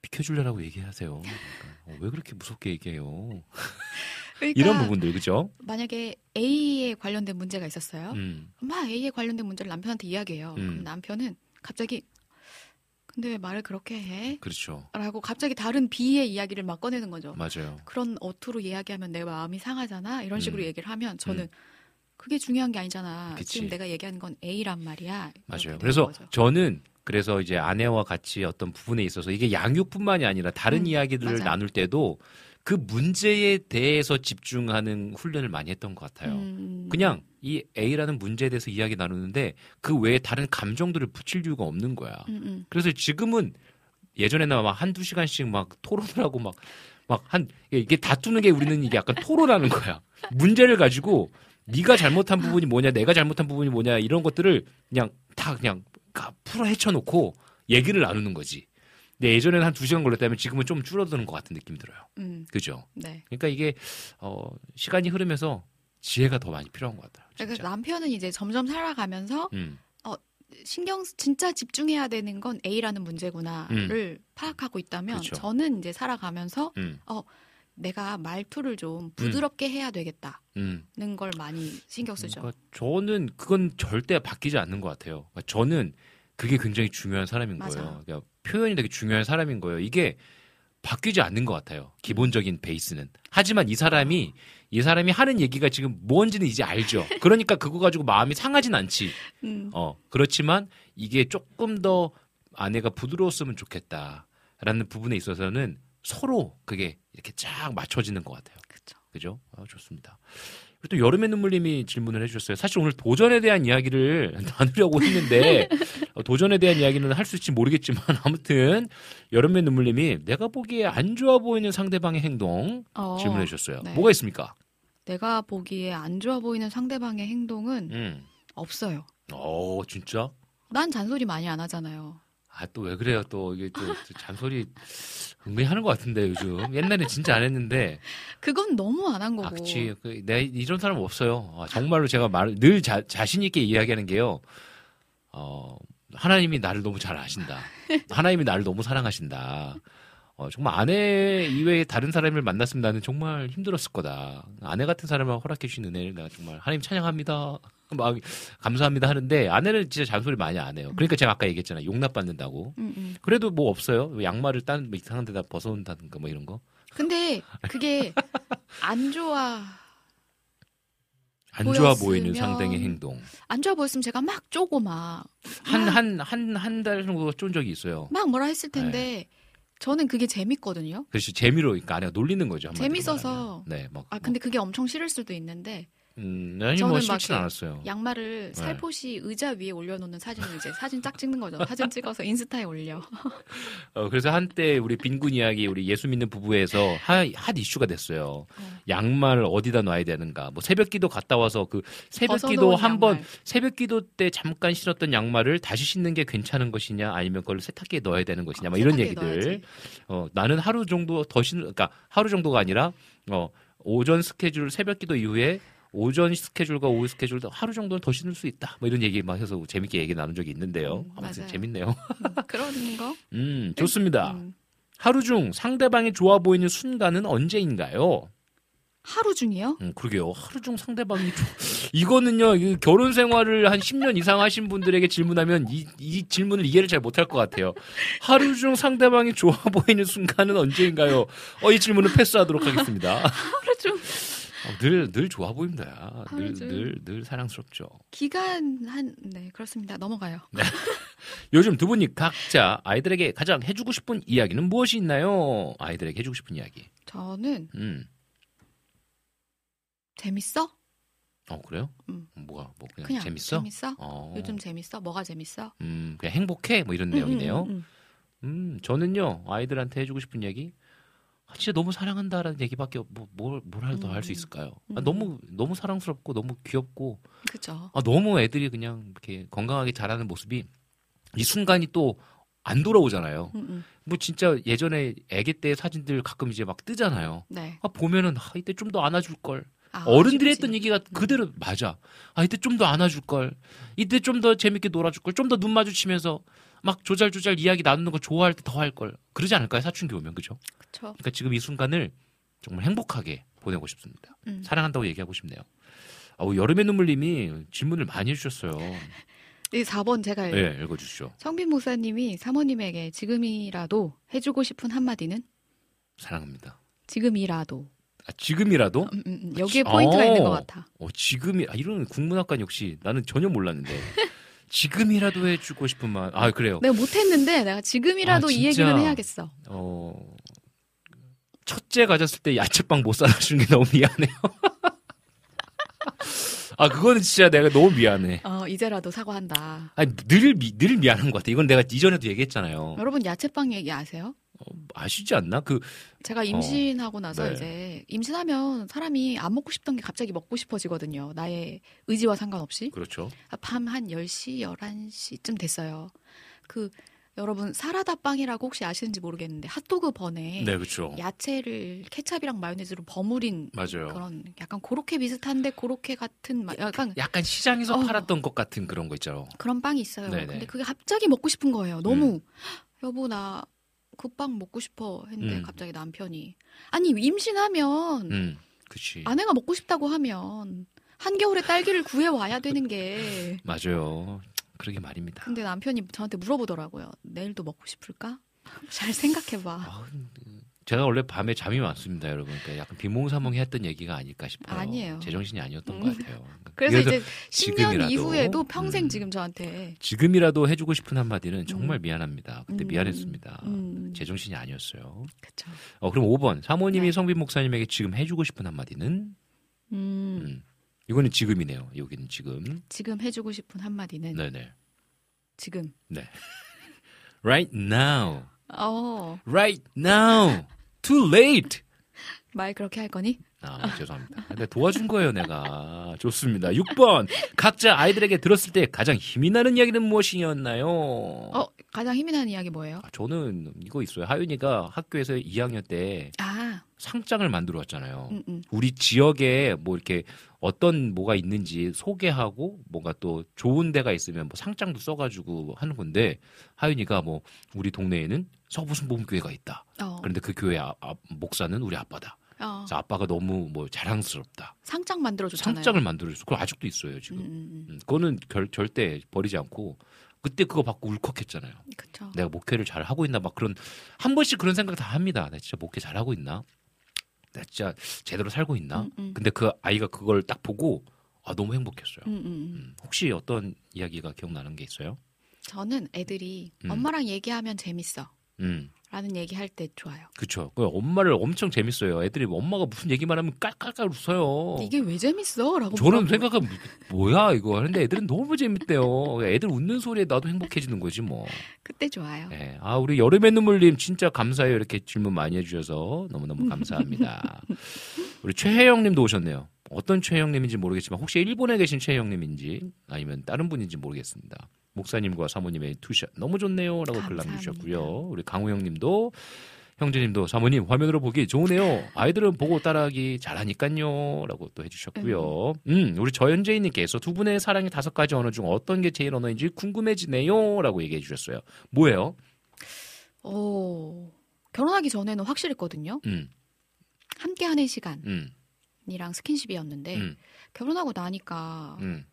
비켜줄래라고 얘기하세요. 그러니까, 어, 왜 그렇게 무섭게 얘기해요? [laughs] 그러니까 이런 부분들 그죠? 만약에 A에 관련된 문제가 있었어요. 음, 막 A에 관련된 문제를 남편한테 이야기해요. 음. 그럼 남편은 갑자기 근데 왜 말을 그렇게 해? 그렇죠. 라고 갑자기 다른 B의 이야기를 막 꺼내는 거죠. 맞아요. 그런 어투로 이야기하면 내 마음이 상하잖아. 이런 식으로 음. 얘기를 하면 저는 음. 그게 중요한 게 아니잖아. 그치. 지금 내가 얘기하는 건 A란 말이야. 맞아요. 그래서 거죠. 저는 그래서 이제 아내와 같이 어떤 부분에 있어서 이게 양육뿐만이 아니라 다른 음, 이야기들을 맞아요. 나눌 때도 그 문제에 대해서 집중하는 훈련을 많이 했던 것 같아요. 음, 그냥 이 A라는 문제에 대해서 이야기 나누는데 그 외에 다른 감정들을 붙일 이유가 없는 거야. 음, 음. 그래서 지금은 예전에는 막 한두 시간씩 막 토론을 하고 막, 막 한, 이게 다투는 게 우리는 이게 약간 토론하는 거야. 문제를 가지고 네가 잘못한 부분이 뭐냐, 내가 잘못한 부분이 뭐냐, 이런 것들을 그냥 다 그냥 가- 풀어 헤쳐놓고 얘기를 나누는 거지. 근데 예전에는 한 두 시간 걸렸다면 지금은 좀 줄어드는 것 같은 느낌 들어요. 음, 그죠? 네. 그러니까 이게, 어, 시간이 흐르면서 지혜가 더 많이 필요한 것 같아요. 그래서 진짜. 남편은 이제 점점 살아가면서 음, 신경 쓰- 진짜 집중해야 되는 건 A라는 문제구나를 파악하고 있다면 그렇죠. 저는 이제 살아가면서 음, 내가 말투를 좀 부드럽게 해야 되겠다는 음. 걸 많이 신경 쓰죠. 그러니까 저는 그건 절대 바뀌지 않는 것 같아요. 그러니까 저는 그게 굉장히 중요한 사람인 맞아. 거예요. 그러니까 표현이 되게 중요한 사람인 거예요. 이게 바뀌지 않는 것 같아요. 기본적인 베이스는. 하지만 이 사람이 이 사람이 하는 얘기가 지금 뭔지는 이제 알죠. 그러니까 그거 가지고 마음이 상하진 않지. 음. 어 그렇지만 이게 조금 더 아내가 부드러웠으면 좋겠다라는 부분에 있어서는 서로 그게 이렇게 쫙 맞춰지는 것 같아요. 그쵸. 그죠? 아, 좋습니다. 그리고 또 여름의 눈물님이 질문을 해주셨어요. 사실 오늘 도전에 대한 이야기를 [laughs] 나누려고 했는데 어, 도전에 대한 이야기는 할 수 있을지 모르겠지만 [laughs] 아무튼 여름의 눈물님이 내가 보기에 안 좋아 보이는 상대방의 행동 어, 질문해 주셨어요. 네. 뭐가 있습니까? 내가 보기에 안 좋아 보이는 상대방의 행동은 음. 없어요. 어 진짜? 난 잔소리 많이 안 하잖아요. 아 또 왜 그래요? 또 이게 또, 또 잔소리 은근히 하는 것 같은데 요즘 옛날에 진짜 안 했는데 그건 너무 안 한 거고. 아 그치 그, 내 이런 사람 없어요. 아, 정말로 제가 말늘 자신 있게 이야기하는 게요. 어 하나님이 나를 너무 잘 아신다. [laughs] 하나님이 나를 너무 사랑하신다. 어, 정말 아내 이외에 다른 사람을 만났으면 나는 정말 힘들었을 거다. 아내 같은 사람을 허락해 주신 은혜를 내가 정말 하나님 찬양합니다. 막 감사합니다 하는데 아내는 진짜 잔소리 많이 안 해요. 그러니까 제가 아까 얘기했잖아요. 용납받는다고. 음, 음. 그래도 뭐 없어요. 양말을 딴 뭐 이상한 데다 벗어온다든가 뭐 이런 거. 근데 그게 안 좋아 안 좋아 보였으면- 보이는 상대의 행동. 안 좋아 보였으면 제가 막 쪼고 막 한 한 한 한 달 정도 쫀 적이 있어요. 막 뭐라 했을 네. 텐데 저는 그게 재밌거든요. 그래서 재미로 그러니까 아내가 놀리는 거죠. 재밌어서. 네, 막 아 근데 그게 엄청 싫을 수도 있는데 음, 아니 저는 뭐 막 싫진 이렇게 않았어요. 양말을 네. 살포시 의자 위에 올려놓는 사진을 이제 사진 짝 찍는 거죠. 사진 찍어서 인스타에 올려. [laughs] 어, 그래서 한때 우리 빈군 이야기 우리 예수 믿는 부부에서 하, 핫 이슈가 됐어요. 양말을 어디다 놔야 되는가. 뭐 새벽기도 갔다 와서 그 새벽기도 벗어놓은 한번 양말. 새벽기도 때 잠깐 신었던 양말을 다시 신는 게 괜찮은 것이냐 아니면 그걸 세탁기에 넣어야 되는 것이냐 뭐 이런 세탁기에 얘기들. 넣어야지. 어, 나는 하루 정도 더 신, 그러니까 하루 정도가 아니라 어, 오전 스케줄 새벽 기도 이후에 오전 스케줄과 오후 스케줄도 하루 정도는 더 신을 수 있다. 뭐 이런 얘기 막 해서 재밌게 얘기 나눈 적이 있는데요. 아무튼 맞아요. 재밌네요. 그런 거. [laughs] 음, 좋습니다. 음. 하루 중 상대방이 좋아 보이는 순간은 언제인가요? 하루 중이요? 음, 그러게요. 하루 중 상대방이 좋... [laughs] 이거는요. 이 결혼 생활을 한 10년 이상 하신 분들에게 질문하면 이, 이 질문을 이해를 잘 못할 것 같아요. 하루 중 상대방이 좋아 보이는 순간은 언제인가요? 어, 이 질문은 패스하도록 하겠습니다. [laughs] 하루 중 어, 늘, 늘 좋아 보입니다. 늘, 하루 중. 늘, 늘 사랑스럽죠. 기간 한 네 그렇습니다. 넘어가요. [laughs] 요즘 두 분이 각자 아이들에게 가장 해주고 싶은 이야기는 무엇이 있나요? 아이들에게 해주고 싶은 이야기. 저는 음. 재밌어? 어, 그래요? 음. 뭐가, 뭐, 그냥, 그냥 재밌어? 재밌어? 어. 요즘 재밌어? 뭐가 재밌어? 음, 그냥 행복해? 뭐 이런 음, 내용이네요. 음, 음, 음, 저는요, 아이들한테 해주고 싶은 얘기, 아, 진짜 너무 사랑한다라는 얘기밖에 뭐, 뭘, 뭘더 할수 음. 있을까요? 아, 음. 너무, 너무 사랑스럽고, 너무 귀엽고, 그죠. 아, 너무 애들이 그냥 이렇게 건강하게 자라는 모습이, 이 순간이 또 안 돌아오잖아요. 음, 음. 뭐 진짜 예전에 아기 때 사진들 가끔 이제 막 뜨잖아요. 네. 아, 보면은, 아, 이때 좀 더 안아줄 걸. 아, 어른들이. 했던 얘기가 그대로 맞아. 아, 이때 좀 더 안아줄 걸. 이때 좀 더 재밌게 놀아줄 걸. 좀 더 눈 마주치면서 막 조잘조잘 이야기 나누는 거 좋아할 때 더 할 걸. 그러지 않을까요? 사춘기 오면 그죠? 그쵸. 그러니까 지금 이 순간을 정말 행복하게 보내고 싶습니다. 음. 사랑한다고 얘기하고 싶네요. 아우 여름의 눈물님이 질문을 많이 해주셨어요. 이 4번 제가 네, 읽어주시죠. 성빈 목사님이 사모님에게 지금이라도 해주고 싶은 한마디는 사랑합니다. 지금이라도 아, 지금이라도? 음, 음, 음. 여기에 포인트가 있는 것 같아. 어, 지금이 아, 이런 국문학관 역시 나는 전혀 몰랐는데 지금이라도 해주고 싶은 말. 아 그래요. 내가 못했는데 내가 지금이라도 아, 이. 얘기는 해야겠어. 어, 첫째 가졌을 때 야채빵 못 사주는 게 너무 미안해요. [laughs] 아, 그거는 진짜 내가 너무 미안해. 어, 이제라도 사과한다. 아니, 늘, 미, 늘 미안한 것 같아. 이건 내가 이전에도 얘기했잖아요. 여러분 야채빵 얘기 아세요? 아시지 않나? 그, 제가 임신하고 나서 네. 이제 임신하면 사람이 안 먹고 싶던 게 갑자기 먹고 싶어지거든요. 나의 의지와 상관없이. 그렇죠. 밤 한 10시, 11시쯤 됐어요. 그 여러분 사라다 빵이라고 혹시 아시는지 모르겠는데 핫도그 번에 네, 그렇죠. 야채를 케찹이랑 마요네즈로 버무린 맞아요. 그런 약간 고로케 비슷한데 고로케 같은 마- 약간 약간 시장에서 어. 팔았던 것 같은 그런 거 있죠. 그런 빵이 있어요. 네네. 음. 근데 그게 갑자기 먹고 싶은 거예요. 너무 여보 나 그빵 먹고 싶어 했는데 음. 갑자기 남편이 아니 임신하면 음, 그치. 아내가 먹고 싶다고 하면 한겨울에 딸기를 구해 와야 되는 게 [laughs] 맞아요. 그러게 말입니다. 근데 남편이 저한테 물어보더라고요. 내일도 먹고 싶을까? [laughs] 잘 생각해봐. 아, 제가 원래 밤에 잠이 많습니다, 여러분. 그러니까 약간 비몽사몽 했던 얘기가 아닐까 싶어요. 아니에요. 제정신이 아니었던 음. 것 같아요. 그래서 이제 10년 지금이라도, 이후에도 평생 음, 지금 저한테 지금이라도 해주고 싶은 한마디는 정말 음. 미안합니다. 그때 음. 미안했습니다. 음. 제정신이 아니었어요. 그쵸. 어, 그럼 5번. 사모님이 네. 성빈 목사님에게 지금 해주고 싶은 한마디는? 음, 음. 이거는 지금이네요. 여기는 지금. 지금 해주고 싶은 한마디는 네네. 지금. 네. [laughs] Right now. 어, Right now. Too late. 말 그렇게 할 거니? 아, 죄송합니다. 근데 도와준 거예요, 내가. 좋습니다. 6번. 각자 아이들에게 들었을 때 가장 힘이 나는 이야기는 무엇이었나요? 어, 가장 힘이 나는 이야기 뭐예요? 아, 저는 이거 있어요. 하윤이가 학교에서 2학년 때 아, 상장을 만들어 왔잖아요. 음, 음. 우리 지역에 뭐 이렇게 어떤 뭐가 있는지 소개하고 뭔가 또 좋은 데가 있으면 뭐 상장도 써가지고 하는 건데 하윤이가 뭐 우리 동네에는 서부순복음교회가 있다. 어, 그런데 그 교회 아, 아, 목사는 우리 아빠다. 어, 그래서 아빠가 너무 뭐 자랑스럽다. 상장 만들어줬잖아요. 상장을 만들어줬어. 그거 아직도 있어요 지금. 음, 음, 음, 그거는 결, 절대 버리지 않고 그때 그거 받고 울컥했잖아요. 음. 그쵸. 내가 목회를 잘 하고 있나 막 그런 한 번씩 그런 생각 다 합니다. 나 진짜 목회 잘 하고 있나? 나 진짜 제대로 살고 있나? 음, 음. 근데 그 아이가 그걸 딱 보고 아 너무 행복했어요. 음, 음, 음. 음, 혹시 어떤 이야기가 기억나는 게 있어요? 저는 애들이 음. 엄마랑 얘기하면 재밌어. 음, 라는 얘기 할 때 좋아요. 그쵸. 그 엄마를 엄청 재밌어요. 애들이 엄마가 무슨 얘기만 하면 깔깔깔 웃어요. 이게 왜 재밌어? 라고 저는. 생각하면 뭐야 이거 하는데 애들은 너무 재밌대요. 애들 웃는 소리에 나도 행복해지는 거지 뭐. 그때 좋아요. 네. 아 우리 여름의 눈물님 진짜 감사해요. 이렇게 질문 많이 해주셔서 너무 너무 감사합니다. [laughs] 우리 최혜영 님도 오셨네요. 어떤 최혜영 님인지 모르겠지만 혹시 일본에 계신 최혜영 님인지 아니면 다른 분인지 모르겠습니다. 목사님과 사모님의 two shot 너무 좋네요라고 글. 남겨주셨고요. 우리 강호영님도 형제님도 사모님 화면으로 보기 좋으네요. 아이들은 보고 따라하기 잘하니까요라고 또 해주셨고요. 음 우리 저현재인님께서 두 분의 사랑의 다섯 가지 언어 중 어떤 게 제일 언어인지 궁금해지네요라고 얘기해 주셨어요. 뭐예요? 오, 결혼하기 전에는 확실했거든요. 음, 함께 하는 시간이랑 음, 스킨십이었는데 음, 결혼하고 나니까 음.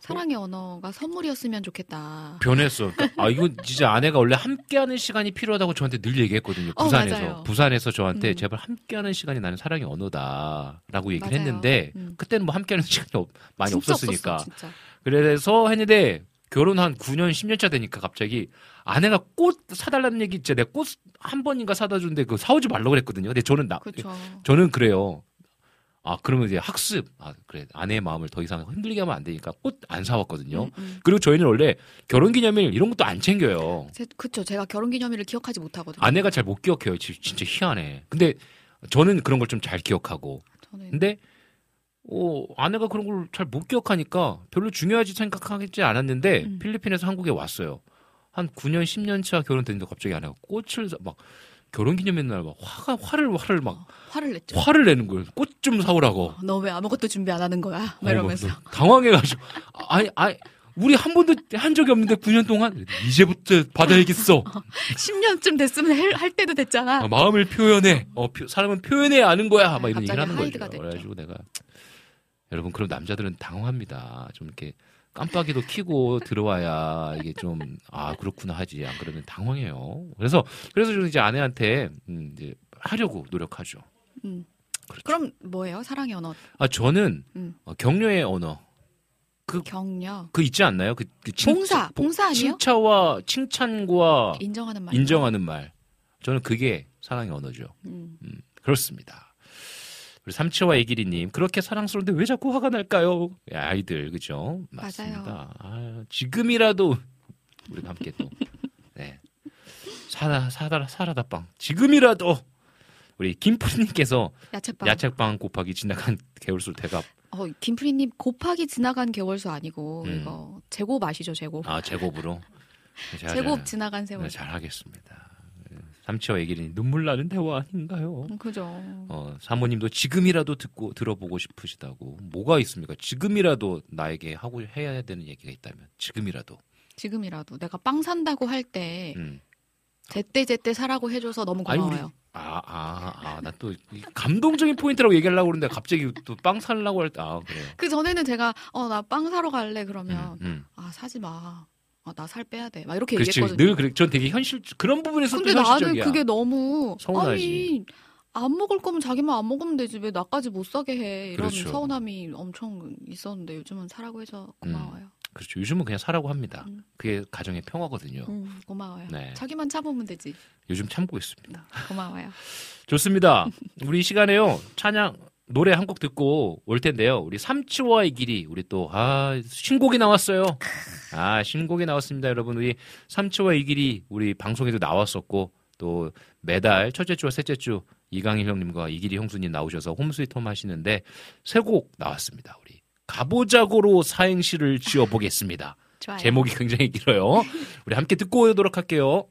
사랑의 언어가 선물이었으면 좋겠다. 변했어. 그러니까 아 이거 진짜 아내가 원래 함께하는 시간이 필요하다고 저한테 늘 얘기했거든요. 어, 부산에서 맞아요. 부산에서 저한테 음. 제발 함께하는 시간이 나는 사랑의 언어다라고 얘기를 맞아요. 했는데 음. 그때는 뭐 함께하는 시간이 없- 많이 없었으니까 없었어. 그래서 했는데 결혼 한 9년 10년차 되니까 갑자기 아내가 꽃 사달라는 얘기 진짜 내가 꽃 한 번인가 사다 줬는데 그거 사오지 말라고 그랬거든요. 근데 저는 나 그렇죠. 저는 그래요. 아 그러면 이제 학습 아 그래 아내의 마음을 더 이상 힘들게 하면 안 되니까 꽃 안 사왔거든요. 음, 음. 그리고 저희는 원래 결혼기념일 이런 것도 안 챙겨요. 제, 그쵸. 제가 결혼기념일을 기억하지 못하거든요. 아내가 잘 못 기억해요. 지- 진짜 희한해. 근데 저는 그런 걸 좀 잘 기억하고. 저는 근데 어, 아내가 그런 걸 잘 못 기억하니까 별로 중요하지 생각하지 않았는데 음. 필리핀에서 한국에 왔어요. 한 9년 10년 차 결혼됐는데 갑자기 아내가 꽃을 사- 막 결혼 기념일 날 막 화가 화를 화를 막 화를 냈죠. 화를 내는 거예요. 꽃 좀 사오라고. 너 왜 아무것도 준비 안 하는 거야? 막 어, 이러면서. 막 당황해가지고 아니 아니 우리 한 번도 한 적이 없는데 9년 동안 이제부터 받아야겠어. 10년쯤 됐으면 할, 할 때도 됐잖아. 아, 마음을 표현해. 어, 표- 사람은 표현해야 아는 거야. 막 이런 얘기를 하는. 됐죠. 그래가지고 내가 여러분 그럼 남자들은 당황합니다. 좀 이렇게 깜빡이도 켜고 들어와야 이게 좀 아 그렇구나 하지. 안 그러면 당황해요. 그래서 그래서 저는 이제 아내한테 음, 이제 하려고 노력하죠. 음. 그렇죠. 그럼 뭐예요? 사랑의 언어. 아 저는 음. 어, 격려의 언어 그- 격려. 그 있지 않나요? 그, 그 칭- 봉사. 봉- 봉사 아니에요? 칭찬과 칭찬과 인정하는 말. 인정하는 말. 저는 그게 사랑의 언어죠. 음. 음, 그렇습니다. 우리 삼치와 애기리님 그렇게 사랑스러운데 왜 자꾸 화가 날까요? 예, 아이들 그죠? 맞습니다. 아, 지금이라도 우리가 함께 또 네. 사다 사다 사라다 빵 지금이라도 우리 김프리님께서 야채빵. 야채빵 곱하기 지나간 개울술 대갑 어, 김프리님 곱하기 지나간 개월수 아니고 음. 이거 제곱 아시죠? 제곱. 아 제곱으로 [laughs] 제곱 잘- 지나간 네, 세월. 잘하겠습니다. 삼치와 애기리님 눈물 나는 대화 아닌가요? 음, 그죠. 어, 사모님도 지금이라도 듣고 들어보고 싶으시다고 뭐가 있습니까? 지금이라도 나에게 하고 해야 되는 얘기가 있다면 지금이라도. 지금이라도 내가 빵 산다고 할때 음. 제때 제때 사라고 해줘서 너무 고마워요. 아, 아, 아, 나또 감동적인 포인트라고 얘기하려고 그러는데 갑자기 또 빵 살라고 할 때, 아, 그래요. 그 전에는 제가 어 나 빵 사러 갈래 그러면 음, 음. 아 사지 마. 아, 나 살 빼야 돼. 막 이렇게 그렇지. 얘기했거든요. 늘 그래. 전 되게 현실 그런 부분에서 또 근데 나는 현실적이야. 그게 너무 서운하지. 아니 안 먹을 거면 자기만 안 먹으면 되지 왜 나까지 못 사게 해 이런 그렇죠. 서운함이 엄청 있었는데 요즘은 사라고 해서 고마워요. 그렇죠. 요즘은 그냥 사라고 합니다. 그게 가정의 평화거든요. 음, 고마워요. 네. 자기만 참으면 되지. 요즘 참고 있습니다. 고마워요. [laughs] 좋습니다. 우리 이 시간에요. 찬양 노래 한 곡 듣고 올 텐데요. 우리 삼치와의 길이 우리 또 아 신곡이 나왔어요. 아 신곡이 나왔습니다, 여러분. 우리 삼치와의 길이 우리 방송에도 나왔었고 또 매달 첫째 주와 셋째 주 이강일 형님과 이길이 형수님 나오셔서 홈스위트홈 하시는데 새 곡 나왔습니다. 우리 가보자고로 사행시를 지어보겠습니다. 제목이 굉장히 길어요. 우리 함께 듣고 오도록 할게요.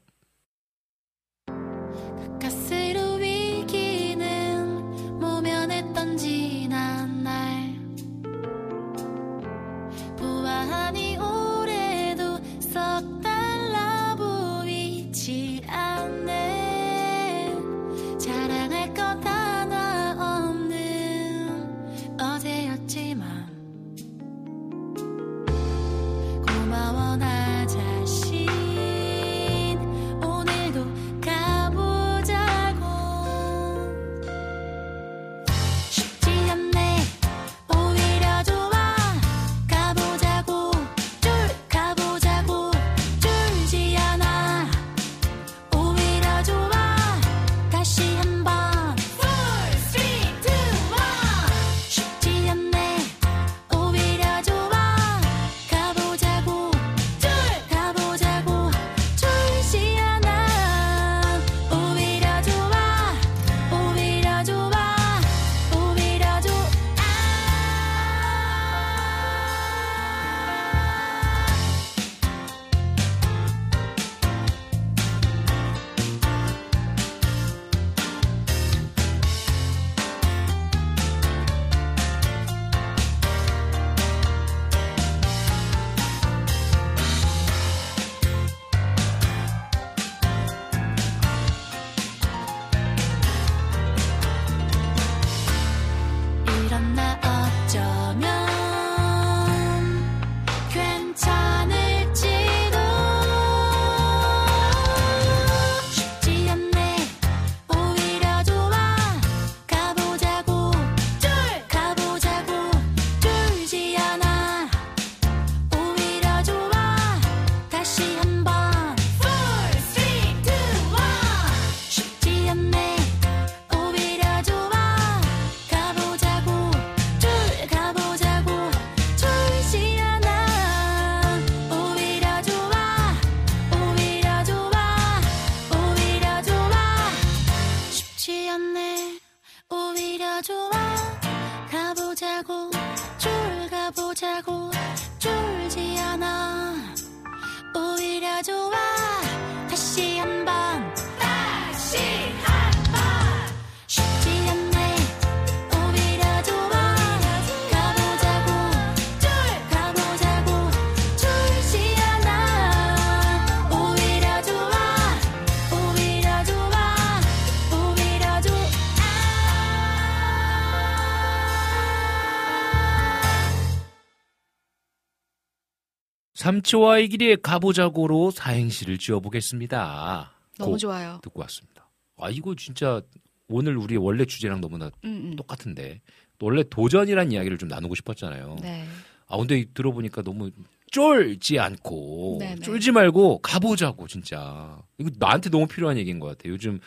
삼치와의 길에 가보자고로 사행시를 지어보겠습니다. 너무 곡 좋아요. 듣고 왔습니다. 아 이거 진짜 오늘 우리 원래 주제랑 너무나 음, 음. 똑같은데 원래 도전이란 이야기를 좀 나누고 싶었잖아요. 네. 아 근데 들어보니까 너무 쫄지 않고 네네. 쫄지 말고 가보자고 진짜 이거 나한테 너무 필요한 얘기인 것 같아요. 요즘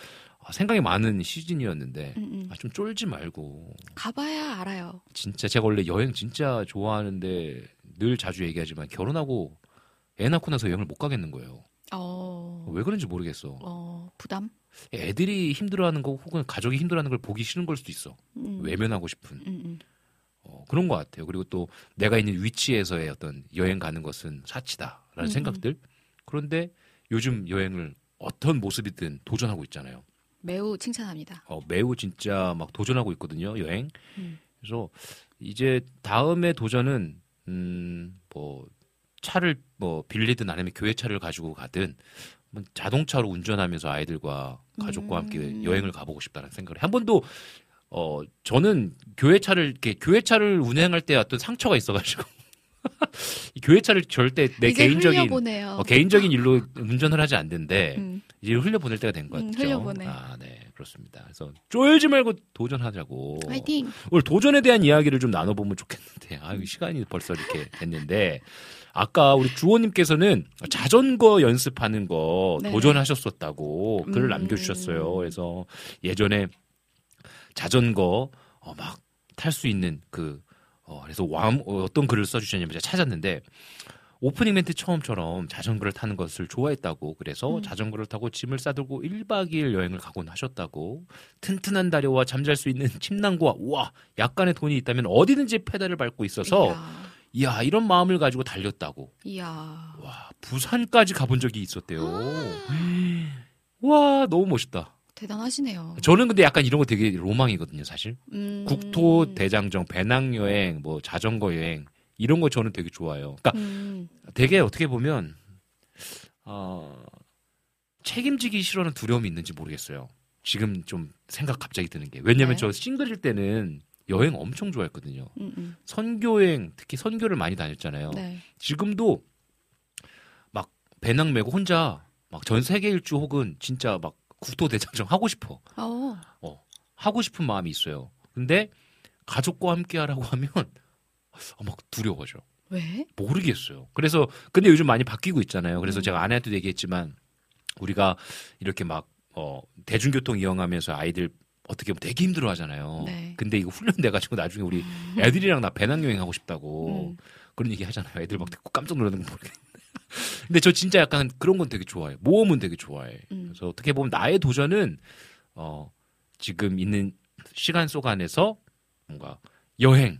아, 생각이 많은 시즌이었는데 음, 음. 아, 좀 쫄지 말고 가봐야 알아요. 진짜 제가 원래 여행 진짜 좋아하는데 늘 자주 얘기하지만 결혼하고 애 낳고 나서 여행을 못 가겠는 거예요. 어, 왜 그런지 모르겠어. 어, 부담? 애들이 힘들어하는 거 혹은 가족이 힘들어하는 걸 보기 싫은 걸 수도 있어. 음. 외면하고 싶은 음, 음. 어, 그런 것 같아요. 그리고 또 내가 있는 위치에서의 어떤 여행 가는 것은 사치다라는 음, 생각들. 그런데 요즘 여행을 어떤 모습이든 도전하고 있잖아요. 매우 칭찬합니다. 어, 매우 진짜 막 도전하고 있거든요, 여행. 음. 그래서 이제 다음에 도전은 음, 뭐 차를 뭐 빌리든 아니면 교회 차를 가지고 가든 뭐 자동차로 운전하면서 아이들과 가족과 함께 음. 여행을 가보고 싶다는 생각을 해. 한 번도 어 저는 교회 차를 이렇게 교회 차를 운행할 때 어떤 상처가 있어가지고 [laughs] 이 교회 차를 절대 내 개인적인. 어, 개인적인 일로 운전을 하지 않는데 음. 이제 흘려보낼 때가 된것 음, 같죠. 흘려보내. 아, 네, 그렇습니다. 그래서 쫄지 말고 도전하자고. 화이팅. 오늘 도전에 대한 이야기를 좀 나눠보면 좋겠는데, 아, 시간이 벌써 이렇게 됐는데, 아까 우리 주호님께서는 자전거 연습하는 거 네. 도전하셨었다고 글을 음. 남겨주셨어요. 그래서 예전에 자전거 어, 막 탈 수 있는 그 어, 그래서 왕 어, 어떤 글을 써주셨냐면 제가 찾았는데 오프닝 멘트 처음처럼 자전거를 타는 것을 좋아했다고 그래서 음. 자전거를 타고 짐을 싸들고 1박 2일 여행을 가곤 하셨다고 튼튼한 다리와 잠잘 수 있는 침낭과 와 약간의 돈이 있다면 어디든지 페달을 밟고 있어서 이야. 이야 이런 마음을 가지고 달렸다고 이야. 와 부산까지 가본 적이 있었대요 와 너무 멋있다 대단하시네요. 저는 근데 약간 이런 거 되게 로망이거든요 사실 음. 국토 대장정 배낭 여행 뭐 자전거 여행 이런 거 저는 되게 좋아해요 그러니까 음. 되게 어떻게 보면 어, 책임지기 싫어하는 두려움이 있는지 모르겠어요. 지금 좀 생각 갑자기 드는 게 왜냐면 네. 저 싱글일 때는 여행 엄청 좋아했거든요. 음, 음. 선교여행 특히 선교를 많이 다녔잖아요. 네. 지금도 막 배낭 메고 혼자 막 전 세계 일주 혹은 진짜 막 국토 대장정 하고 싶어. 어. 하고 싶은 마음이 있어요. 근데 가족과 함께 하라고 하면 어, 막 두려워져. 왜? 모르겠어요. 그래서 근데 요즘 많이 바뀌고 있잖아요. 그래서 음. 제가 아내한테도 얘기했지만 우리가 이렇게 막 어, 대중교통 이용하면서 아이들 어떻게 보면 되게 힘들어 하잖아요. 네. 근데 이거 훈련돼 가지고 나중에 우리 애들이랑 나 배낭여행 하고 싶다고 음. 그런 얘기 하잖아요. 애들 막 듣고 깜짝 놀라는 거 모르겠는데. [laughs] 근데 저 진짜 약간 그런 건 되게 좋아해요. 모험은 되게 좋아해. 음. 그래서 어떻게 보면 나의 도전은 어 지금 있는 시간 속 안에서 뭔가 여행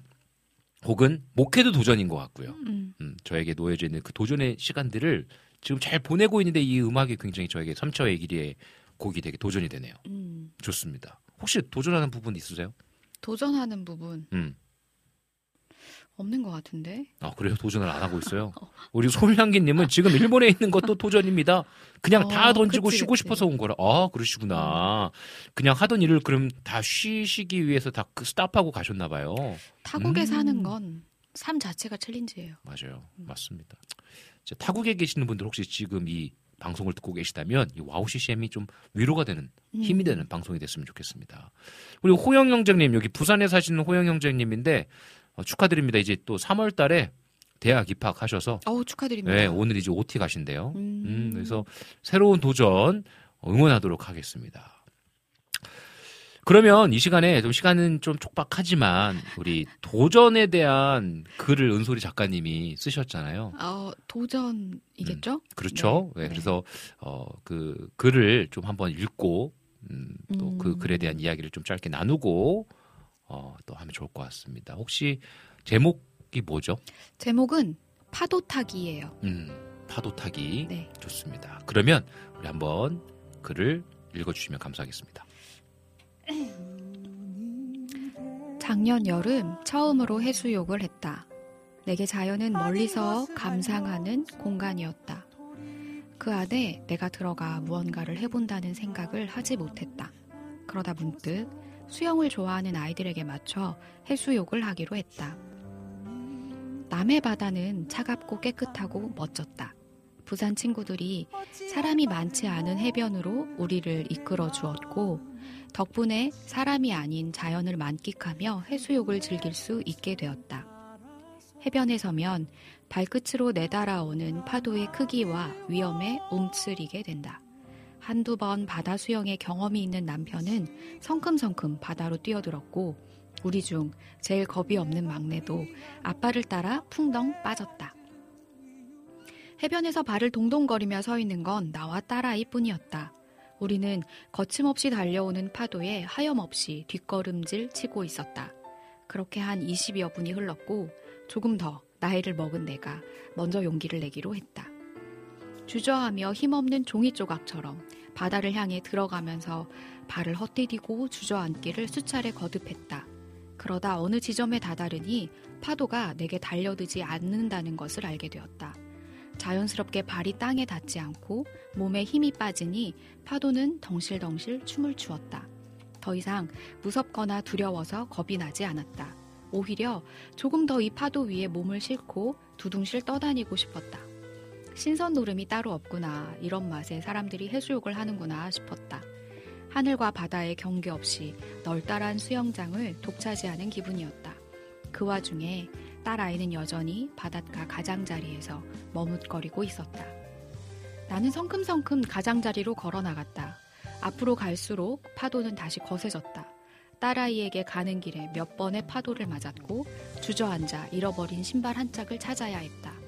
혹은 목회도 도전인 것 같고요. 음. 음, 저에게 놓여져 있는 그 도전의 시간들을 지금 잘 보내고 있는데 이 음악이 굉장히 저에게 삼처의 길이의 곡이 되게 도전이 되네요. 음. 좋습니다. 혹시 도전하는 부분 있으세요? 도전하는 부분 음. 없는 것 같은데. 아, 그래요? 도전을 안 하고 있어요? 우리 소명기님은 지금 일본에 있는 것도 도전입니다. 그냥 다 어, 던지고 그치, 쉬고 그치. 싶어서 온 거라. 아, 그러시구나. 그냥 하던 일을 그럼 다 쉬시기 위해서 다그 스탑하고 가셨나 봐요. 타국에 음. 사는 건 삶 자체가 챌린지예요. 맞아요. 맞습니다. 자, 타국에 계시는 분들 혹시 지금 이 방송을 듣고 계시다면 이 와우 CCM이 좀 위로가 되는 힘이 음. 되는 방송이 됐으면 좋겠습니다. 그리고 호영 형제님 여기 부산에 사시는 호영 형제님인데 어, 축하드립니다. 이제 또 3월 달에 대학 입학하셔서 어우 축하드립니다. 네, 오늘 이제 OT 가신대요. 음. 음, 그래서 새로운 도전 응원하도록 하겠습니다. 그러면 이 시간에 좀 시간은 좀 촉박하지만 우리 도전에 대한 글을 은솔이 작가님이 쓰셨잖아요. 어, 도전이겠죠? 그렇죠. 네, 그래서 어, 그 글을 좀 한번 읽고 음, 또그 음. 글에 대한 이야기를 좀 짧게 나누고 어, 또 하면 좋을 것 같습니다. 혹시 제목이 뭐죠? 제목은 파도 타기예요. 음, 파도 타기. 네. 좋습니다. 그러면 우리 한번 글을 읽어주시면 감사하겠습니다. 작년 여름 처음으로 해수욕을 했다. 내게 자연은 멀리서 감상하는 공간이었다. 그 안에 내가 들어가 무언가를 해본다는 생각을 하지 못했다. 그러다 문득 수영을 좋아하는 아이들에게 맞춰 해수욕을 하기로 했다. 남해 바다는 차갑고 깨끗하고 멋졌다. 부산 친구들이 사람이 많지 않은 해변으로 우리를 이끌어 주었고, 덕분에 사람이 아닌 자연을 만끽하며 해수욕을 즐길 수 있게 되었다. 해변에 서면 발끝으로 내달아오는 파도의 크기와 위험에 움츠리게 된다. 한두 번 바다 수영의 경험이 있는 남편은 성큼성큼 바다로 뛰어들었고, 우리 중 제일 겁이 없는 막내도 아빠를 따라 풍덩 빠졌다. 해변에서 발을 동동거리며 서 있는 건 나와 딸아이 뿐이었다. 우리는 거침없이 달려오는 파도에 하염없이 뒷걸음질 치고 있었다. 그렇게 한 20여 분이 흘렀고 조금 더 나이를 먹은 내가 먼저 용기를 내기로 했다. 주저하며 힘없는 종이 조각처럼 바다를 향해 들어가면서 발을 헛디디고 주저앉기를 수차례 거듭했다. 그러다 어느 지점에 다다르니 파도가 내게 달려들지 않는다는 것을 알게 되었다. 자연스럽게 발이 땅에 닿지 않고 몸에 힘이 빠지니 파도는 덩실덩실 춤을 추었다. 더 이상 무섭거나 두려워서 겁이 나지 않았다. 오히려 조금 더 이 파도 위에 몸을 싣고 두둥실 떠다니고 싶었다. 신선 노름이 따로 없구나. 이런 맛에 사람들이 해수욕을 하는구나 싶었다. 하늘과 바다의 경계 없이 널따란 수영장을 독차지하는 기분이었다. 그 와중에 딸 아이는 여전히 바닷가 가장자리에서 머뭇거리고 있었다. 나는 성큼성큼 가장자리로 걸어 나갔다. 앞으로 갈수록 파도는 다시 거세졌다. 딸아이에게 가는 길에 몇 번의 파도를 맞았고 주저앉아 잃어버린 신발 한 짝을 찾아야 했다.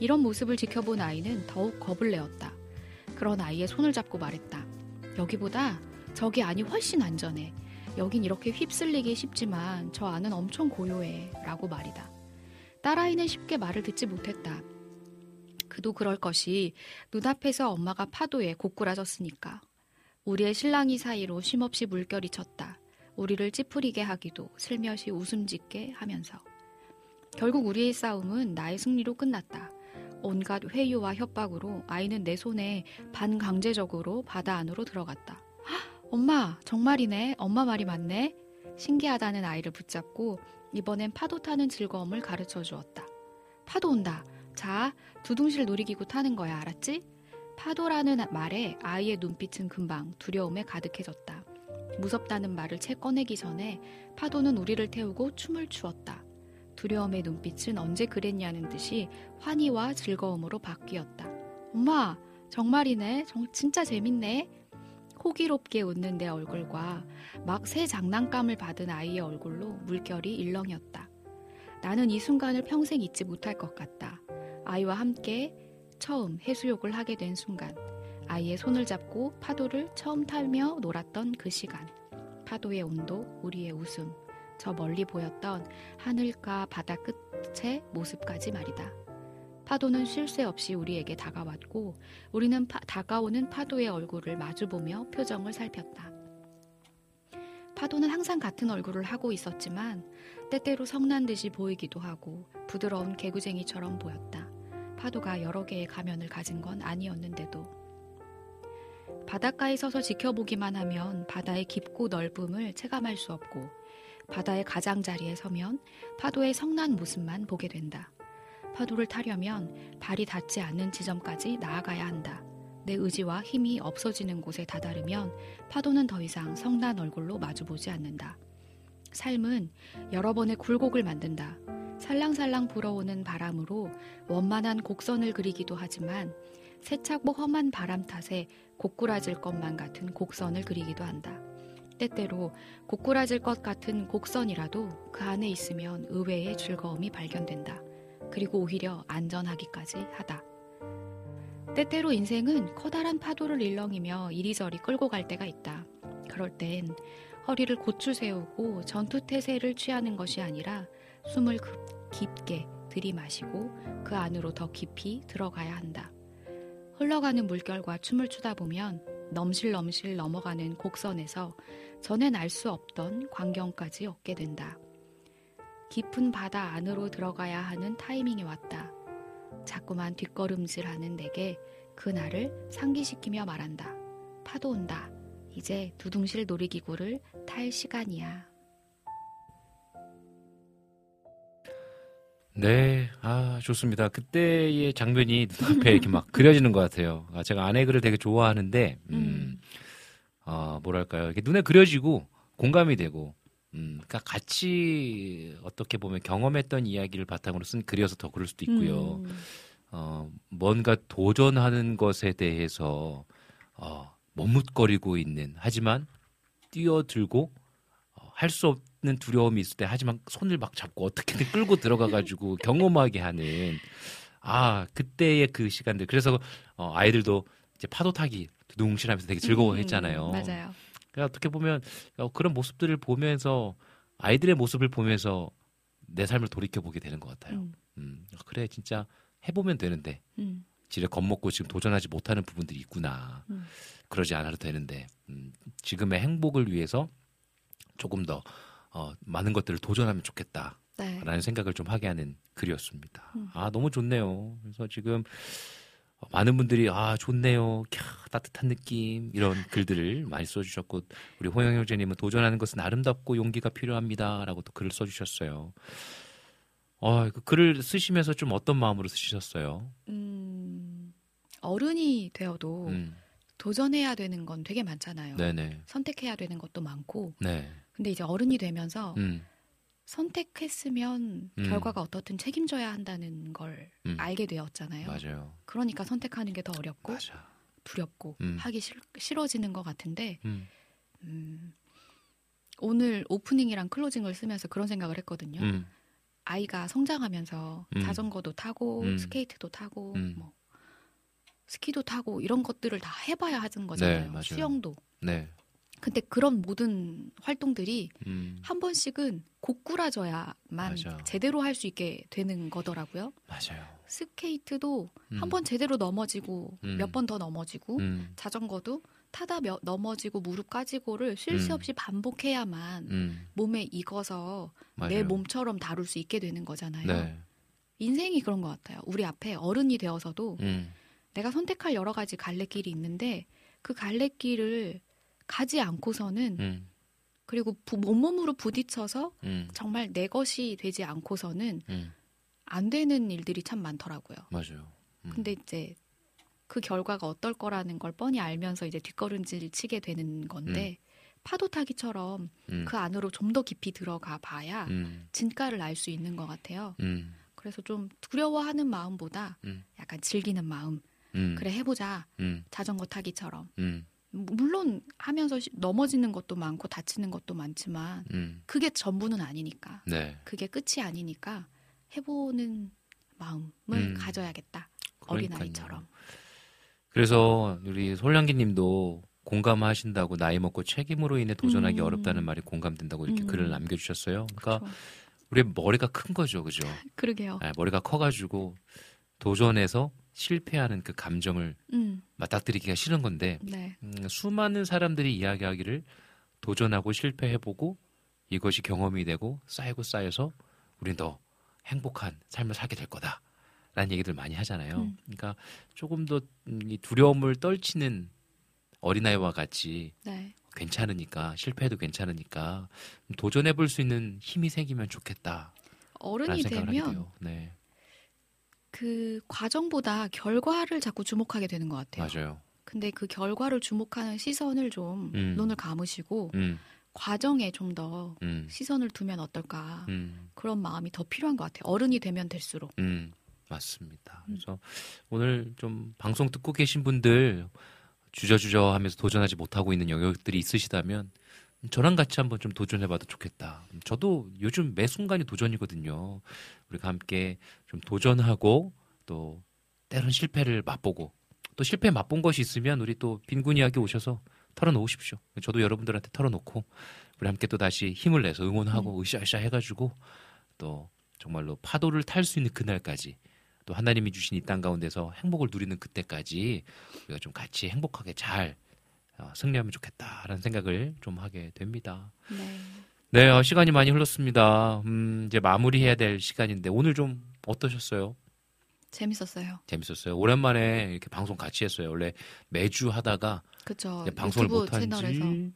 이런 모습을 지켜본 아이는 더욱 겁을 내었다. 그런 아이의 손을 잡고 말했다. 여기보다 저기 안이 훨씬 안전해. 여긴 이렇게 휩쓸리기 쉽지만 저 안은 엄청 고요해. 라고 말이다. 딸아이는 쉽게 말을 듣지 못했다. 그도 그럴 것이 눈앞에서 엄마가 파도에 고꾸라졌으니까. 우리의 신랑이 사이로 쉼없이 물결이 쳤다. 우리를 찌푸리게 하기도 슬며시 웃음 짓게 하면서. 결국 우리의 싸움은 나의 승리로 끝났다. 온갖 회유와 협박으로 아이는 내 손에 반강제적으로 바다 안으로 들어갔다. 엄마, 정말이네. 엄마 말이 맞네. 신기하다는 아이를 붙잡고 이번엔 파도 타는 즐거움을 가르쳐 주었다. 파도 온다. 자, 두둥실 놀이기구 타는 거야. 알았지? 파도라는 말에 아이의 눈빛은 금방 두려움에 가득해졌다. 무섭다는 말을 채 꺼내기 전에 파도는 우리를 태우고 춤을 추었다. 두려움의 눈빛은 언제 그랬냐는 듯이 환희와 즐거움으로 바뀌었다. 엄마, 정말이네. 정, 진짜 재밌네. 호기롭게 웃는 내 얼굴과 막 새 장난감을 받은 아이의 얼굴로 물결이 일렁였다. 나는 이 순간을 평생 잊지 못할 것 같다. 아이와 함께 처음 해수욕을 하게 된 순간, 아이의 손을 잡고 파도를 처음 타며 놀았던 그 시간, 파도의 온도, 우리의 웃음, 저 멀리 보였던 하늘과 바다 끝의 모습까지 말이다. 파도는 쉴 새 없이 우리에게 다가왔고 우리는 파, 다가오는 파도의 얼굴을 마주보며 표정을 살폈다. 파도는 항상 같은 얼굴을 하고 있었지만 때때로 성난 듯이 보이기도 하고 부드러운 개구쟁이처럼 보였다. 파도가 여러 개의 가면을 가진 건 아니었는데도 바닷가에 서서 지켜보기만 하면 바다의 깊고 넓음을 체감할 수 없고 바다의 가장자리에 서면 파도의 성난 모습만 보게 된다. 파도를 타려면 발이 닿지 않는 지점까지 나아가야 한다. 내 의지와 힘이 없어지는 곳에 다다르면 파도는 더 이상 성난 얼굴로 마주보지 않는다. 삶은 여러 번의 굴곡을 만든다. 살랑살랑 불어오는 바람으로 원만한 곡선을 그리기도 하지만 세차고 험한 바람 탓에 고꾸라질 것만 같은 곡선을 그리기도 한다. 때때로 고꾸라질 것 같은 곡선이라도 그 안에 있으면 의외의 즐거움이 발견된다. 그리고 오히려 안전하기까지 하다. 때때로 인생은 커다란 파도를 일렁이며 이리저리 끌고 갈 때가 있다. 그럴 땐 허리를 고추 세우고 전투 태세를 취하는 것이 아니라 숨을 깊게 들이마시고 그 안으로 더 깊이 들어가야 한다. 흘러가는 물결과 춤을 추다 보면 넘실넘실 넘어가는 곡선에서 전엔 알 수 없던 광경까지 얻게 된다. 깊은 바다 안으로 들어가야 하는 타이밍이 왔다. 자꾸만 뒷걸음질하는 내게 그날을 상기시키며 말한다. 파도 온다. 이제 두둥실 놀이기구를 탈 시간이야. 네, 아, 좋습니다. 그때의 장면이 눈앞에 이렇게 막 그려지는 것 같아요. 아, 제가 아내 글을 되게 좋아하는데, 음, 어, 뭐랄까요. 이렇게 눈에 그려지고 공감이 되고, 음, 그러니까 같이 어떻게 보면 경험했던 이야기를 바탕으로 쓴 글이어서 더 그럴 수도 있고요. 음. 어, 뭔가 도전하는 것에 대해서 어, 머뭇거리고 있는 하지만 뛰어들고 어, 할수 없 는 두려움이 있을 때 하지만 손을 막 잡고 어떻게든 끌고 들어가 가지고 [laughs] 경험하게 하는 아 그때의 그 시간들 그래서 어, 아이들도 이제 파도 타기 두둥실하면서 되게 즐거워했잖아요. 음, 맞아요. 그러니까 어떻게 보면 어, 그런 모습들을 보면서 아이들의 모습을 보면서 내 삶을 돌이켜 보게 되는 것 같아요. 음. 음, 그래 진짜 해보면 되는데 음. 지레 겁먹고 지금 도전하지 못하는 부분들이 있구나. 음. 그러지 않아도 되는데 음, 지금의 행복을 위해서 조금 더 어, 많은 것들을 도전하면 좋겠다. 네. 라는 생각을 좀 하게 하는 글이었습니다. 음. 아, 너무 좋네요. 그래서 지금 어, 많은 분들이 아 좋네요, 캬 따뜻한 느낌 이런 글들을 많이 써주셨고 우리 호영 형제님은 도전하는 것은 아름답고 용기가 필요합니다 라고 또 글을 써주셨어요. 어, 그 글을 쓰시면서 좀 어떤 마음으로 쓰셨어요? 음, 어른이 되어도 음, 도전해야 되는 건 되게 많잖아요. 네네, 선택해야 되는 것도 많고. 네, 근데 이제 어른이 되면서 음, 선택했으면 음. 결과가 어떻든 책임져야 한다는 걸 음. 알게 되었잖아요. 맞아요, 그러니까 선택하는 게 더 어렵고 맞아, 두렵고 음. 하기 싫, 싫어지는 것 같은데 음, 음, 오늘 오프닝이랑 클로징을 쓰면서 그런 생각을 했거든요. 음, 아이가 성장하면서 음. 자전거도 타고 음. 스케이트도 타고 음. 뭐 스키도 타고 이런 것들을 다 해봐야 하는 거잖아요. 맞아요. 수영도. 네, 근데 그런 모든 활동들이 음, 한 번씩은 고꾸라져야만 맞아. 제대로 할 수 있게 되는 거더라고요. 맞아요, 스케이트도 음. 한번 제대로 넘어지고 음. 몇번 더 넘어지고 음, 자전거도 타다 몇- 넘어지고 무릎 까지고를 쉴새 음. 없이 반복해야만 음, 몸에 익어서 맞아요. 내 몸처럼 다룰 수 있게 되는 거잖아요. 네, 인생이 그런 것 같아요. 우리 앞에 어른이 되어서도 음, 내가 선택할 여러 가지 갈래길이 있는데 그 갈래길을 가지 않고서는 음, 그리고 부- 온몸으로 부딪혀서 음, 정말 내 것이 되지 않고서는 음, 안 되는 일들이 참 많더라고요. 맞아요. 음. 근데 이제 그 결과가 어떨 거라는 걸 뻔히 알면서 이제 뒷걸음질 치게 되는 건데 파도 타기처럼 음, 그 안으로 좀 더 깊이 들어가 봐야 음, 진가를 알 수 있는 것 같아요. 음, 그래서 좀 두려워하는 마음보다 음. 약간 즐기는 마음. 음, 그래 해보자. 음, 자전거 타기처럼. 물론 하면서 시- 넘어지는 것도 많고 다치는 것도 많지만 음, 그게 전부는 아니니까. 네. 그게 끝이 아니니까 해보는 마음을 음. 가져야겠다. 그러니까요. 어린 아이처럼. 그래서 우리 솔량기님도 공감하신다고 나이 먹고 책임으로 인해 도전하기 음. 어렵다는 말이 공감된다고 이렇게 음. 글을 남겨주셨어요. 그러니까 그렇죠. 우리 머리가 큰 거죠, 그죠? [laughs] 그러게요. 네, 머리가 커가지고 도전해서 실패하는 그 감정을 음, 맞닥뜨리기가 싫은 건데 네. 음, 수많은 사람들이 이야기하기를 도전하고 실패해보고 이것이 경험이 되고 쌓이고 쌓여서 우린 더 행복한 삶을 살게 될 거다. 라는 얘기들 많이 하잖아요. 음. 그러니까 조금 더 음, 이 두려움을 떨치는 어린아이와 같이 네. 괜찮으니까 실패해도 괜찮으니까 도전해 볼 수 있는 힘이 생기면 좋겠다. 어른이 라는 생각을 하게 되면. 네, 그 과정보다 결과를 자꾸 주목하게 되는 것 같아요. 맞아요. 근데 그 결과를 주목하는 시선을 좀 음. 눈을 감으시고 음, 과정에 좀더 음, 시선을 두면 어떨까 음, 그런 마음이 더 필요한 것 같아요. 어른이 되면 될수록. 음, 맞습니다. 음. 그래서 오늘 좀 방송 듣고 계신 분들 주저주저 하면서 도전하지 못하고 있는 영역들이 있으시다면 저랑 같이 한번 좀 도전해봐도 좋겠다. 저도 요즘 매 순간이 도전이거든요. 우리가 함께 좀 도전하고 또 때론 실패를 맛보고 또 실패 맛본 것이 있으면 우리 또 빈곤 이야기 오셔서 털어놓으십시오. 저도 여러분들한테 털어놓고 우리 함께 또 다시 힘을 내서 응원하고 으쌰으쌰 해가지고 또 정말로 파도를 탈 수 있는 그날까지 또 하나님이 주신 이 땅 가운데서 행복을 누리는 그때까지 우리가 좀 같이 행복하게 잘 어, 승리하면 좋겠다라는 생각을 좀 하게 됩니다. 네. 네, 어, 시간이 많이 흘렀습니다. 음, 이제 마무리해야 될 시간인데 오늘 좀 어떠셨어요? 재밌었어요. 재밌었어요. 오랜만에 이렇게 방송 같이 했어요. 원래 매주 하다가 그쵸. 방송을 유튜브 못한 채널에서. 지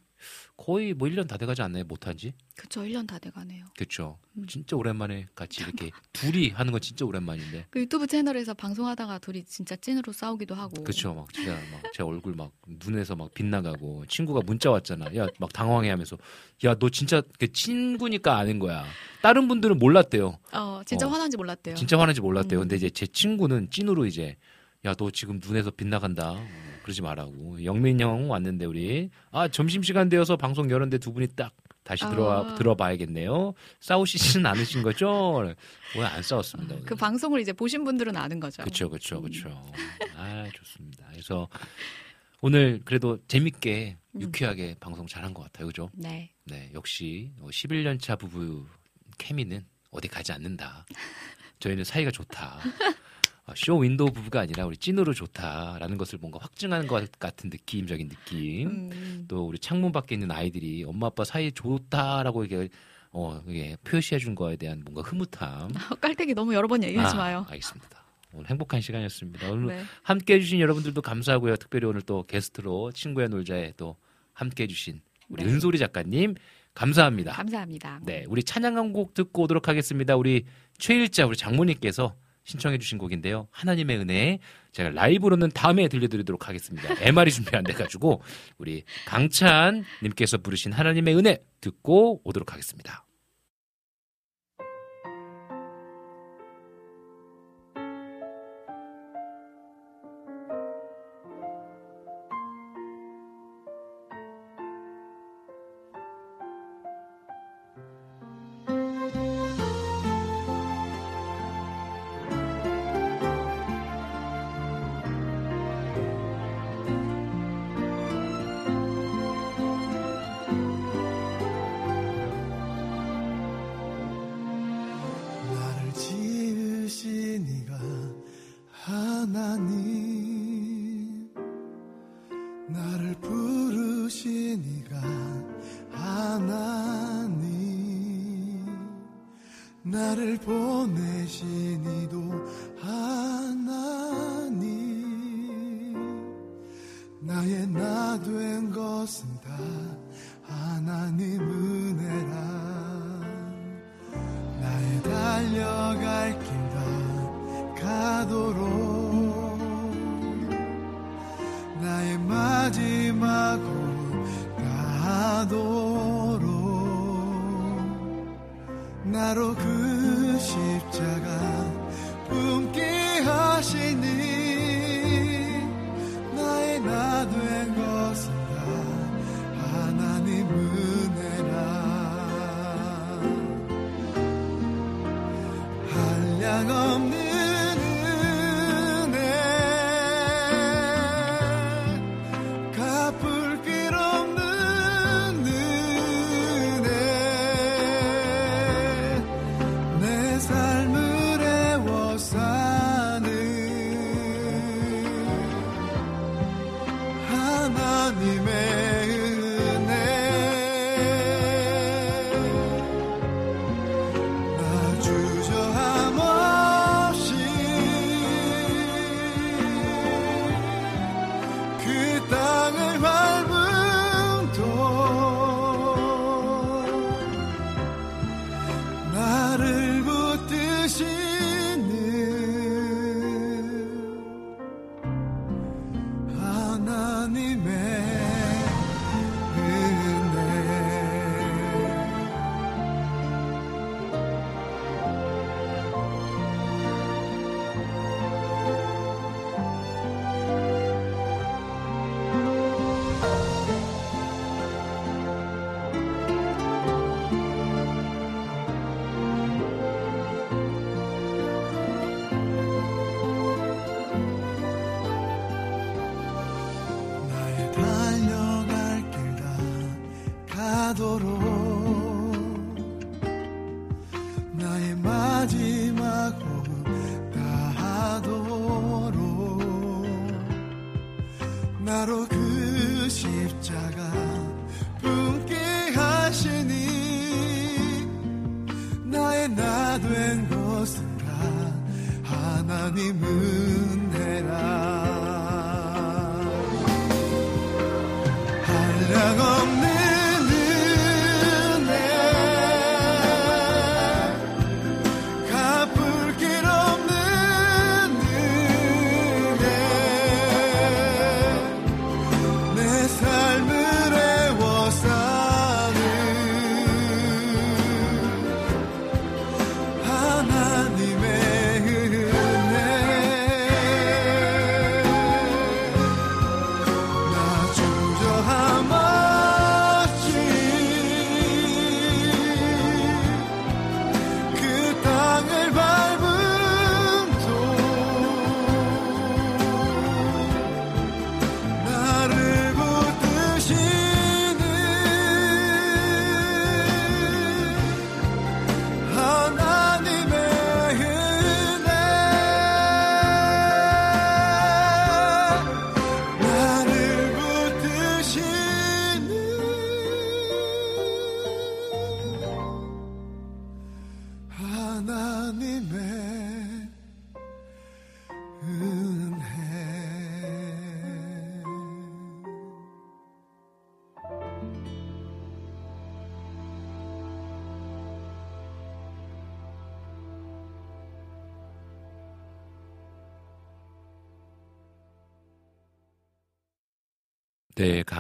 거의 뭐 1년 다 돼가지 않나요? 못한 지? 그쵸. 1년 다 돼가네요. 그렇죠. 음. 진짜 오랜만에 같이 이렇게 둘이 하는 건 진짜 오랜만인데. 그 유튜브 채널에서 방송하다가 둘이 진짜 찐으로 싸우기도 하고. 그렇죠. 막 진짜 막 제 얼굴 막 눈에서 막 빗나가고 친구가 문자 왔잖아. 야 막 당황해 하면서 야 너 진짜 그 친구니까 아는 거야. 다른 분들은 몰랐대요. 어, 진짜 어, 화난지 몰랐대요. 진짜 화난지 몰랐대요. 음. 근데 이제 제 친구는 찐으로 이제 야 너 지금 눈에서 빗나간다. 어, 그러지 말라고. 영민 형 왔는데 우리 아 점심 시간 되어서 방송 열었는데 두 분이 딱 다시 들어와 아. 들어봐야겠네요. 싸우시지는 않으신 거죠? 왜안 싸웠습니다. 오늘. 그 방송을 이제 보신 분들은 아는 거죠. 그렇죠, 그렇죠, 그렇죠. 아 좋습니다. 그래서 오늘 그래도 재밌게 음. 유쾌하게 방송 잘한 것 같아요, 그죠? 네. 네, 역시 11년 차 부부 케미는 어디 가지 않는다. 저희는 사이가 좋다. 아, 쇼 윈도우 부부가 아니라 우리 찐으로 좋다라는 것을 뭔가 확증하는 것 같은 느낌적인 느낌. 음. 음. 또 우리 창문 밖에 있는 아이들이 엄마 아빠 사이 좋다라고 이렇게 어 이게 표시해 준 거에 대한 뭔가 흐뭇함. 아, 깔때기 너무 여러 번 얘기하지 아, 마요. 알겠습니다. 오늘 행복한 시간이었습니다. 오늘 네. 함께 해주신 여러분들도 감사하고요. 특별히 오늘 또 게스트로 친구야 놀자에 또 함께 해주신 우리 네. 은솔이 작가님 감사합니다. 감사합니다. 네, 우리 찬양 한 곡 듣고 오도록 하겠습니다. 우리 최일자 우리 장모님께서 신청해 주신 곡인데요. 하나님의 은혜 제가 라이브로는 다음에 들려드리도록 하겠습니다. MR이 준비 안 돼가지고 우리 강찬 님께서 부르신 하나님의 은혜 듣고 오도록 하겠습니다.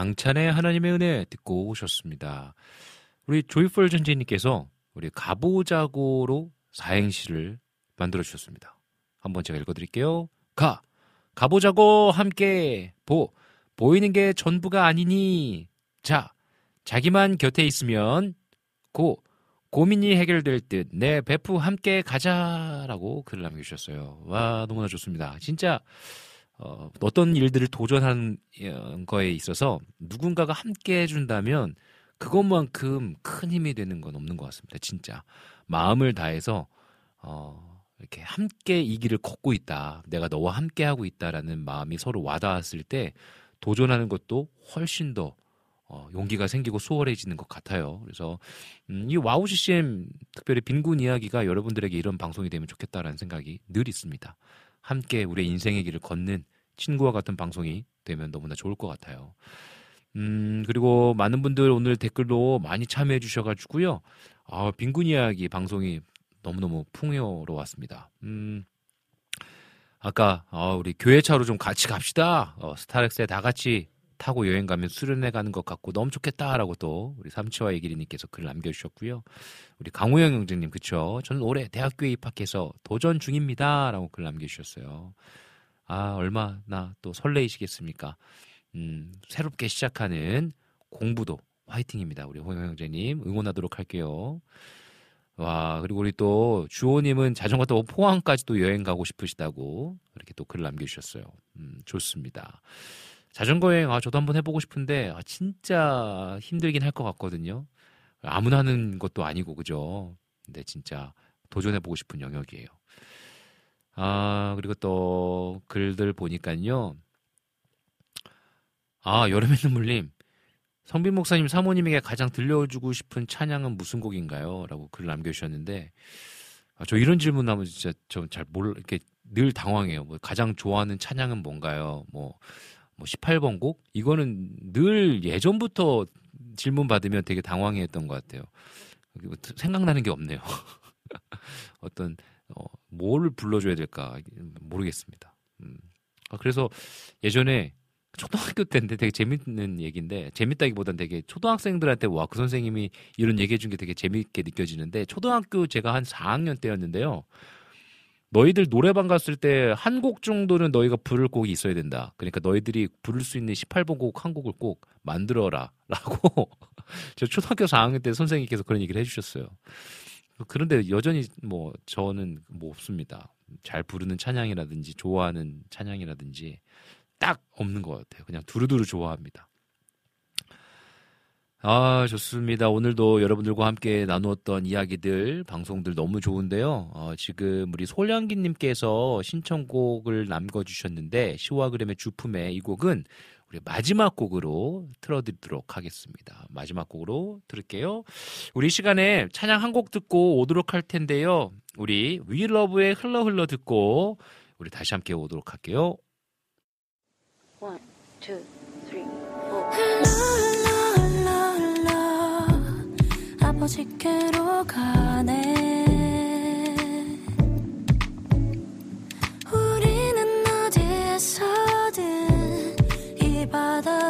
강찬의 하나님의 은혜 듣고 오셨습니다. 우리 조이풀 전재님께서 우리 가보자고로 사행시를 만들어 주셨습니다. 한번 제가 읽어드릴게요. 가 가보자고 함께 보 보이는 게 전부가 아니니 자 자기만 곁에 있으면 고 고민이 해결될 듯 내 베프 함께 가자라고 글을 남겨주셨어요. 와 너무나 좋습니다. 진짜 어, 어떤 일들을 도전하는 거에 있어서 누군가가 함께 해준다면 그것만큼 큰 힘이 되는 건 없는 것 같습니다. 진짜 마음을 다해서 어, 이렇게 함께 이 길을 걷고 있다. 내가 너와 함께 하고 있다라는 마음이 서로 와닿았을 때 도전하는 것도 훨씬 더 어, 용기가 생기고 수월해지는 것 같아요. 그래서 음, 이 와우 CCM 특별히 빈군 이야기가 여러분들에게 이런 방송이 되면 좋겠다라는 생각이 늘 있습니다. 함께 우리의 인생의 길을 걷는 친구와 같은 방송이 되면 너무나 좋을 것 같아요. 음, 그리고 많은 분들 오늘 댓글로 많이 참여해 주셔가지고요. 아, 빈곤 이야기 방송이 너무너무 풍요로웠습니다. 음, 아까, 어, 우리 교회차로 좀 같이 갑시다. 어, 스타렉스에 다 같이 타고 여행 가면 수련회 가는 것 같고 너무 좋겠다라고 또 우리 삼치와 얘기리님께서 글 남겨주셨고요. 우리 강호영 형제님 그쵸? 저는 올해 대학교에 입학해서 도전 중입니다라고 글 남겨주셨어요. 아 얼마나 또 설레이시겠습니까? 음, 새롭게 시작하는 공부도 화이팅입니다. 우리 호영 형제님 응원하도록 할게요. 와 그리고 우리 또 주호님은 자전거 타고 포항까지 도 여행 가고 싶으시다고 이렇게 또글 남겨주셨어요. 음, 좋습니다. 자전거 여행 아 저도 한번 해보고 싶은데 아, 진짜 힘들긴 할 것 같거든요. 아무나 하는 것도 아니고 그죠. 근데 진짜 도전해보고 싶은 영역이에요. 아 그리고 또 글들 보니까요. 아 여름의 눈물님 성빈 목사님 사모님에게 가장 들려주고 싶은 찬양은 무슨 곡인가요? 라고 글 남겨주셨는데 아, 저 이런 질문 하면 진짜 좀 잘 몰라 이렇게 늘 당황해요. 뭐 가장 좋아하는 찬양은 뭔가요? 뭐 뭐 18번 곡 이거는 늘 예전부터 질문 받으면 되게 당황했던 것 같아요. 뭐 생각나는 게 없네요. [laughs] 어떤 어, 뭘 불러줘야 될까 모르겠습니다. 음. 아, 그래서 예전에 초등학교 때인데 되게 재밌는 얘기인데 재밌다기보단 되게 초등학생들한테 와 그 선생님이 이런 얘기해 준 게 되게 재밌게 느껴지는데 초등학교 제가 한 4학년 때였는데요. 너희들 노래방 갔을 때 한 곡 정도는 너희가 부를 곡이 있어야 된다. 그러니까 너희들이 부를 수 있는 18번 곡 한 곡을 꼭 만들어라. [laughs] 라고 저 초등학교 4학년 때 선생님께서 그런 얘기를 해주셨어요. 그런데 여전히 뭐 저는 뭐 없습니다. 잘 부르는 찬양이라든지 좋아하는 찬양이라든지 딱 없는 것 같아요. 그냥 두루두루 좋아합니다. 아, 좋습니다. 오늘도 여러분들과 함께 나누었던 이야기들, 방송들 너무 좋은데요. 어, 지금 우리 솔량기님께서 신청곡을 남겨주셨는데, 시와그램의 주품의 이 곡은 우리 마지막 곡으로 틀어드리도록 하겠습니다. 마지막 곡으로 들을게요. 우리 시간에 찬양 한 곡 듣고 오도록 할 텐데요. 우리 위러브의 흘러 흘러 듣고 우리 다시 함께 오도록 할게요. One, two, three, 아버지께로 가네. 우리는 어디에서든 이 바다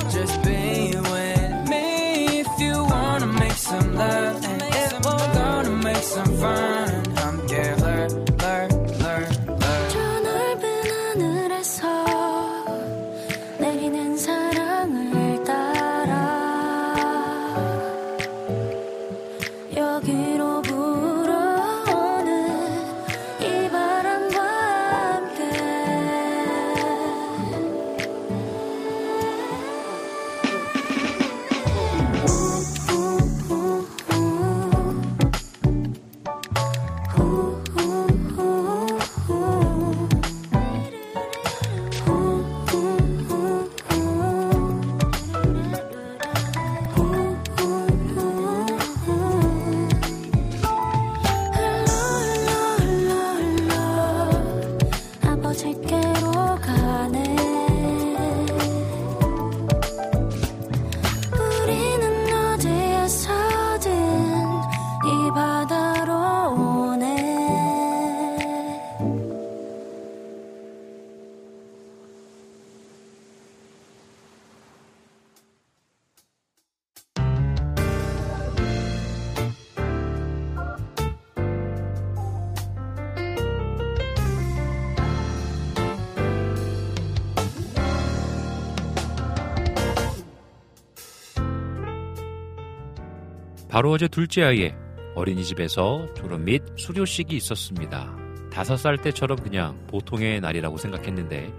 바로 어제 둘째 아이의 어린이집에서 졸업 및 수료식이 있었습니다. 다섯 살 때처럼 그냥 보통의 날이라고 생각했는데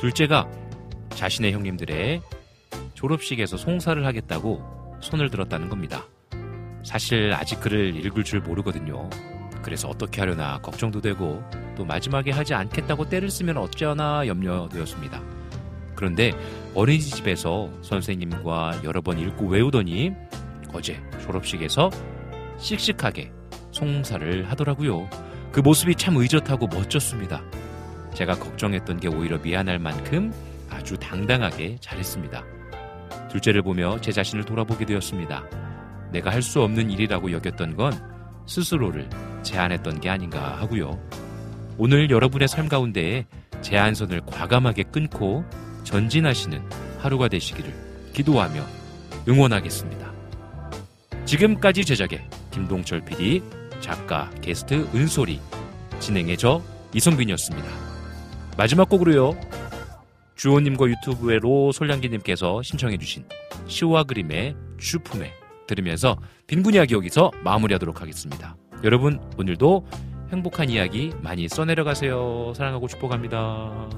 둘째가 자신의 형님들의 졸업식에서 송사를 하겠다고 손을 들었다는 겁니다. 사실 아직 글을 읽을 줄 모르거든요. 그래서 어떻게 하려나 걱정도 되고 또 마지막에 하지 않겠다고 때를 쓰면 어쩌나 염려되었습니다. 그런데 어린이집에서 선생님과 여러 번 읽고 외우더니 어제 졸업식에서 씩씩하게 송사를 하더라고요. 그 모습이 참 의젓하고 멋졌습니다. 제가 걱정했던 게 오히려 미안할 만큼 아주 당당하게 잘했습니다. 둘째를 보며 제 자신을 돌아보게 되었습니다. 내가 할 수 없는 일이라고 여겼던 건 스스로를 제한했던 게 아닌가 하고요. 오늘 여러분의 삶 가운데에 제한선을 과감하게 끊고 전진하시는 하루가 되시기를 기도하며 응원하겠습니다. 지금까지 제작의 김동철 PD, 작가, 게스트 은솔이, 진행의 저 이성빈이었습니다. 마지막 곡으로요. 주호님과 유튜브에로 솔량기님께서 신청해주신 시와 그림의 슈품에 들으면서 빈곤 이야기 여기서 마무리하도록 하겠습니다. 여러분 오늘도 행복한 이야기 많이 써내려 가세요. 사랑하고 축복합니다.